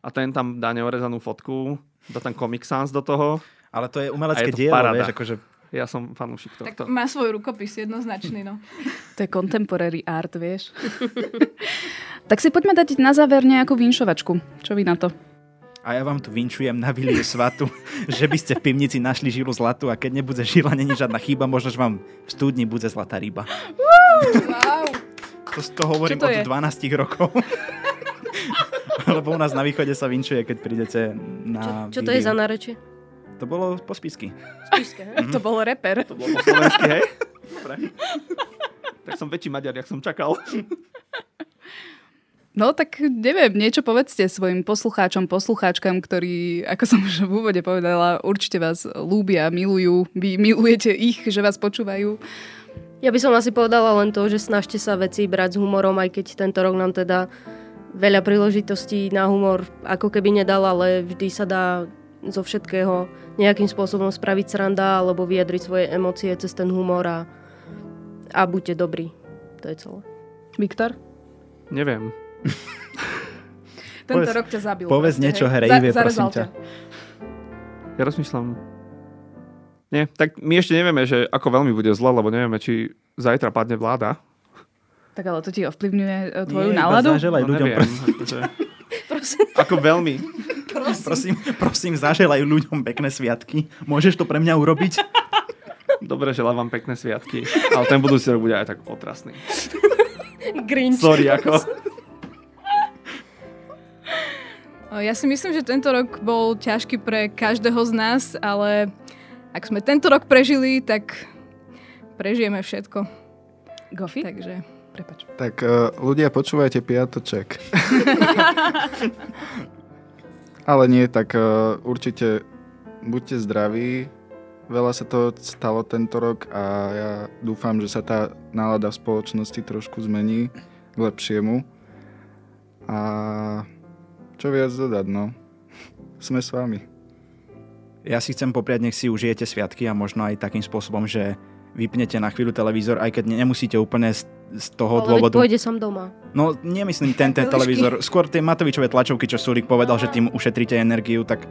A ten tam dá neorezanú fotku, dá tam Comic Sans do toho. Ale to je A umelecké je to dielo, paráda. vieš, akože Ja som fanúšik Tak tohto. má svoj rukopis jednoznačný, no. <laughs> To je contemporary art, vieš. <laughs> tak si poďme dať na záver nejakú vinšovačku. Čo vy na to? A ja vám tu vinčujem na Viliu Svatu, <laughs> že by ste v pivnici našli žilu zlatu a keď nebude žila, není žiadna chyba, možno, že vám v studni bude zlatá ryba. Wow. To, to hovorím Čo to od je? 12 rokov. Lebo u nás na východe sa vinčuje, keď prídete na Čo to je za nárečie? To bolo po spisky. Spišské, hej? To bol reper. To bolo po slovensky, hej? <laughs> Dobre. Tak som väčší Maďar, jak som čakal. No tak neviem, niečo povedzte svojim poslucháčom, poslucháčkam, ktorí, ako som už v úvode povedala, určite vás ľúbia, milujú, vy milujete ich, že vás počúvajú. Ja by som asi povedala len to, že snažte sa veci brať s humorom, aj keď tento rok nám teda veľa príležitostí na humor ako keby nedal, ale vždy sa dá zo všetkého nejakým spôsobom spraviť sranda alebo vyjadriť svoje emócie cez ten humor a, a buďte dobrí. To je celé. Viktor? Neviem. Tento Povedz- rok ťa zabil. povedz proste, niečo hrejivé, Za- prosím ťa. Ja rozmýšľam. Nie, tak my ešte nevieme, že ako veľmi bude zle, lebo nevieme, či zajtra padne vláda. Tak ale to ti ovplyvňuje e, tvoju Nie, náladu? ľuďom. No neviem, akože, ako veľmi. Prosím, prosím, zaželaj ľuďom pekné sviatky. Môžeš to pre mňa urobiť? Dobre, želám vám pekné sviatky. Ale ten budúci rok bude aj tak otrasný. Grinch. Sorry, ako. Ja si myslím, že tento rok bol ťažký pre každého z nás, ale ak sme tento rok prežili, tak prežijeme všetko. Gofi? Takže... Prepač. Tak uh, ľudia, počúvajte piatoček. <laughs> Ale nie, tak uh, určite buďte zdraví. Veľa sa to stalo tento rok a ja dúfam, že sa tá nálada v spoločnosti trošku zmení k lepšiemu. A čo viac dodať, no. Sme s vami. Ja si chcem popriať, nech si užijete sviatky a možno aj takým spôsobom, že vypnete na chvíľu televízor, aj keď ne- nemusíte úplne z, z toho Ale dôvodu. pôjde som doma. No, nemyslím ten, ten televízor. Skôr tie Matovičové tlačovky, čo Sulik povedal, že tým ušetríte energiu, tak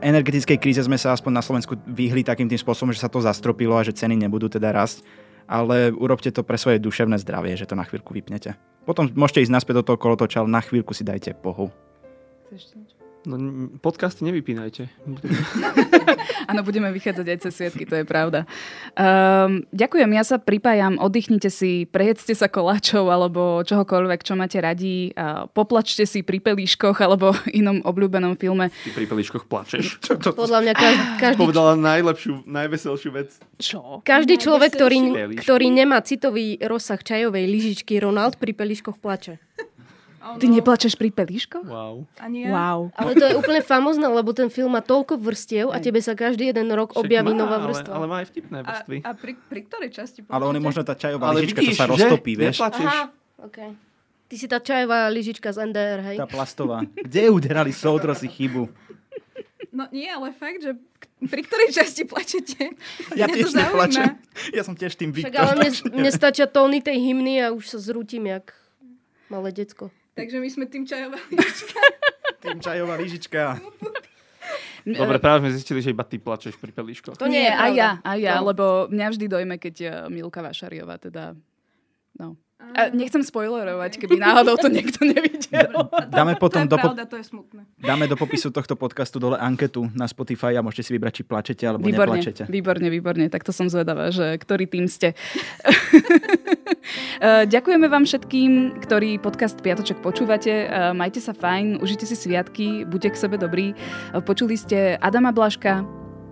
energetickej kríze sme sa aspoň na Slovensku vyhli takým tým spôsobom, že sa to zastropilo a že ceny nebudú teda rásť. Ale urobte to pre svoje duševné zdravie, že to na chvíľku vypnete. Potom môžete ísť naspäť do toho kolotoča, ale na chvíľku si dajte pohu. No, podcasty nevypínajte. <laughs> Áno, budeme vychádzať aj cez sviatky, to je pravda. Um, ďakujem, ja sa pripájam, oddychnite si, prejedzte sa koláčov alebo čohokoľvek, čo máte radi, a poplačte si pri pelíškoch alebo <laughs> inom obľúbenom filme. Ty pri pelíškoch plačeš. <laughs> Podľa mňa každý, každý, Povedala najlepšiu, najveselšiu vec. Čo? každý človek, ktorý, ktorý nemá citový rozsah čajovej lyžičky, Ronald pri peliškoch plače. Ty neplačeš pri pelíškoch? Wow. Ani ja. Wow. Ale to je úplne famozné, lebo ten film má toľko vrstiev a tebe sa každý jeden rok Však objaví má, nová ale, vrstva. ale má aj vtipné A, vrstvy. a pri, pri ktorej časti Ale on je možno tá čajová Ale lyžička, vidíš, čo sa že? roztopí, vieš? Neplačeš. Aha, okay. Ty si tá čajová lyžička z NDR, hej? Tá plastová. Kde uderali soudrosi chybu? No nie, ale fakt, že pri ktorej časti plačete? Ja Mňa tiež neplačem. Ja som tiež tým Však Viktor. ale mne, mne stačia tóny tej hymny a už sa zrútim, jak malé decko. Takže my sme tým čajová <laughs> Tým čajová lyžička. Dobre, práve sme zistili, že iba ty plačeš pri pelíškoch. To nie je aj ja, aj ja, No. lebo mňa vždy dojme, keď Milka Vašariová teda... No. A nechcem spoilerovať, keby náhodou to niekto nevidel. Dáme potom to do, je po- pravda, to je smutné. dáme do popisu tohto podcastu dole anketu na Spotify a môžete si vybrať, či plačete alebo Výborne, neplačete. výborne, výborne. Takto som zvedavá, že ktorý tým ste. <laughs> Eh, Ďakujeme vám všetkým, ktorí podcast Piatoček počúvate. Eh, Majte sa fajn, užite si sviatky, buďte k sebe dobrí. Eh, Počuli ste Adama Blaška,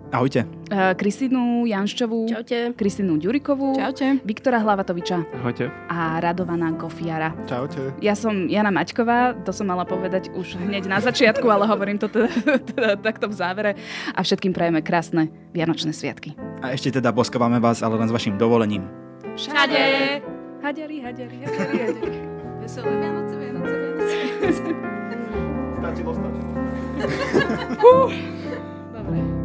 Ahojte. Kristínu Janščovú, Čaute. Kristínu Ďurikovú, Čaute. Viktora Hlavatoviča Ahojte. a Radovana Gofiara. Čaute. Ja som Jana Maťková, to som mala povedať už hneď na začiatku, ale hovorím to teda, teda takto v závere. A všetkým prajeme krásne Vianočné sviatky. A ešte teda boskávame vás, ale len s vašim dovolením. Všade! haďari, haďari, haďari, haďari. Veselé Vianoce, Vianoce, Vianoce. Stačilo, stačilo. Dobre.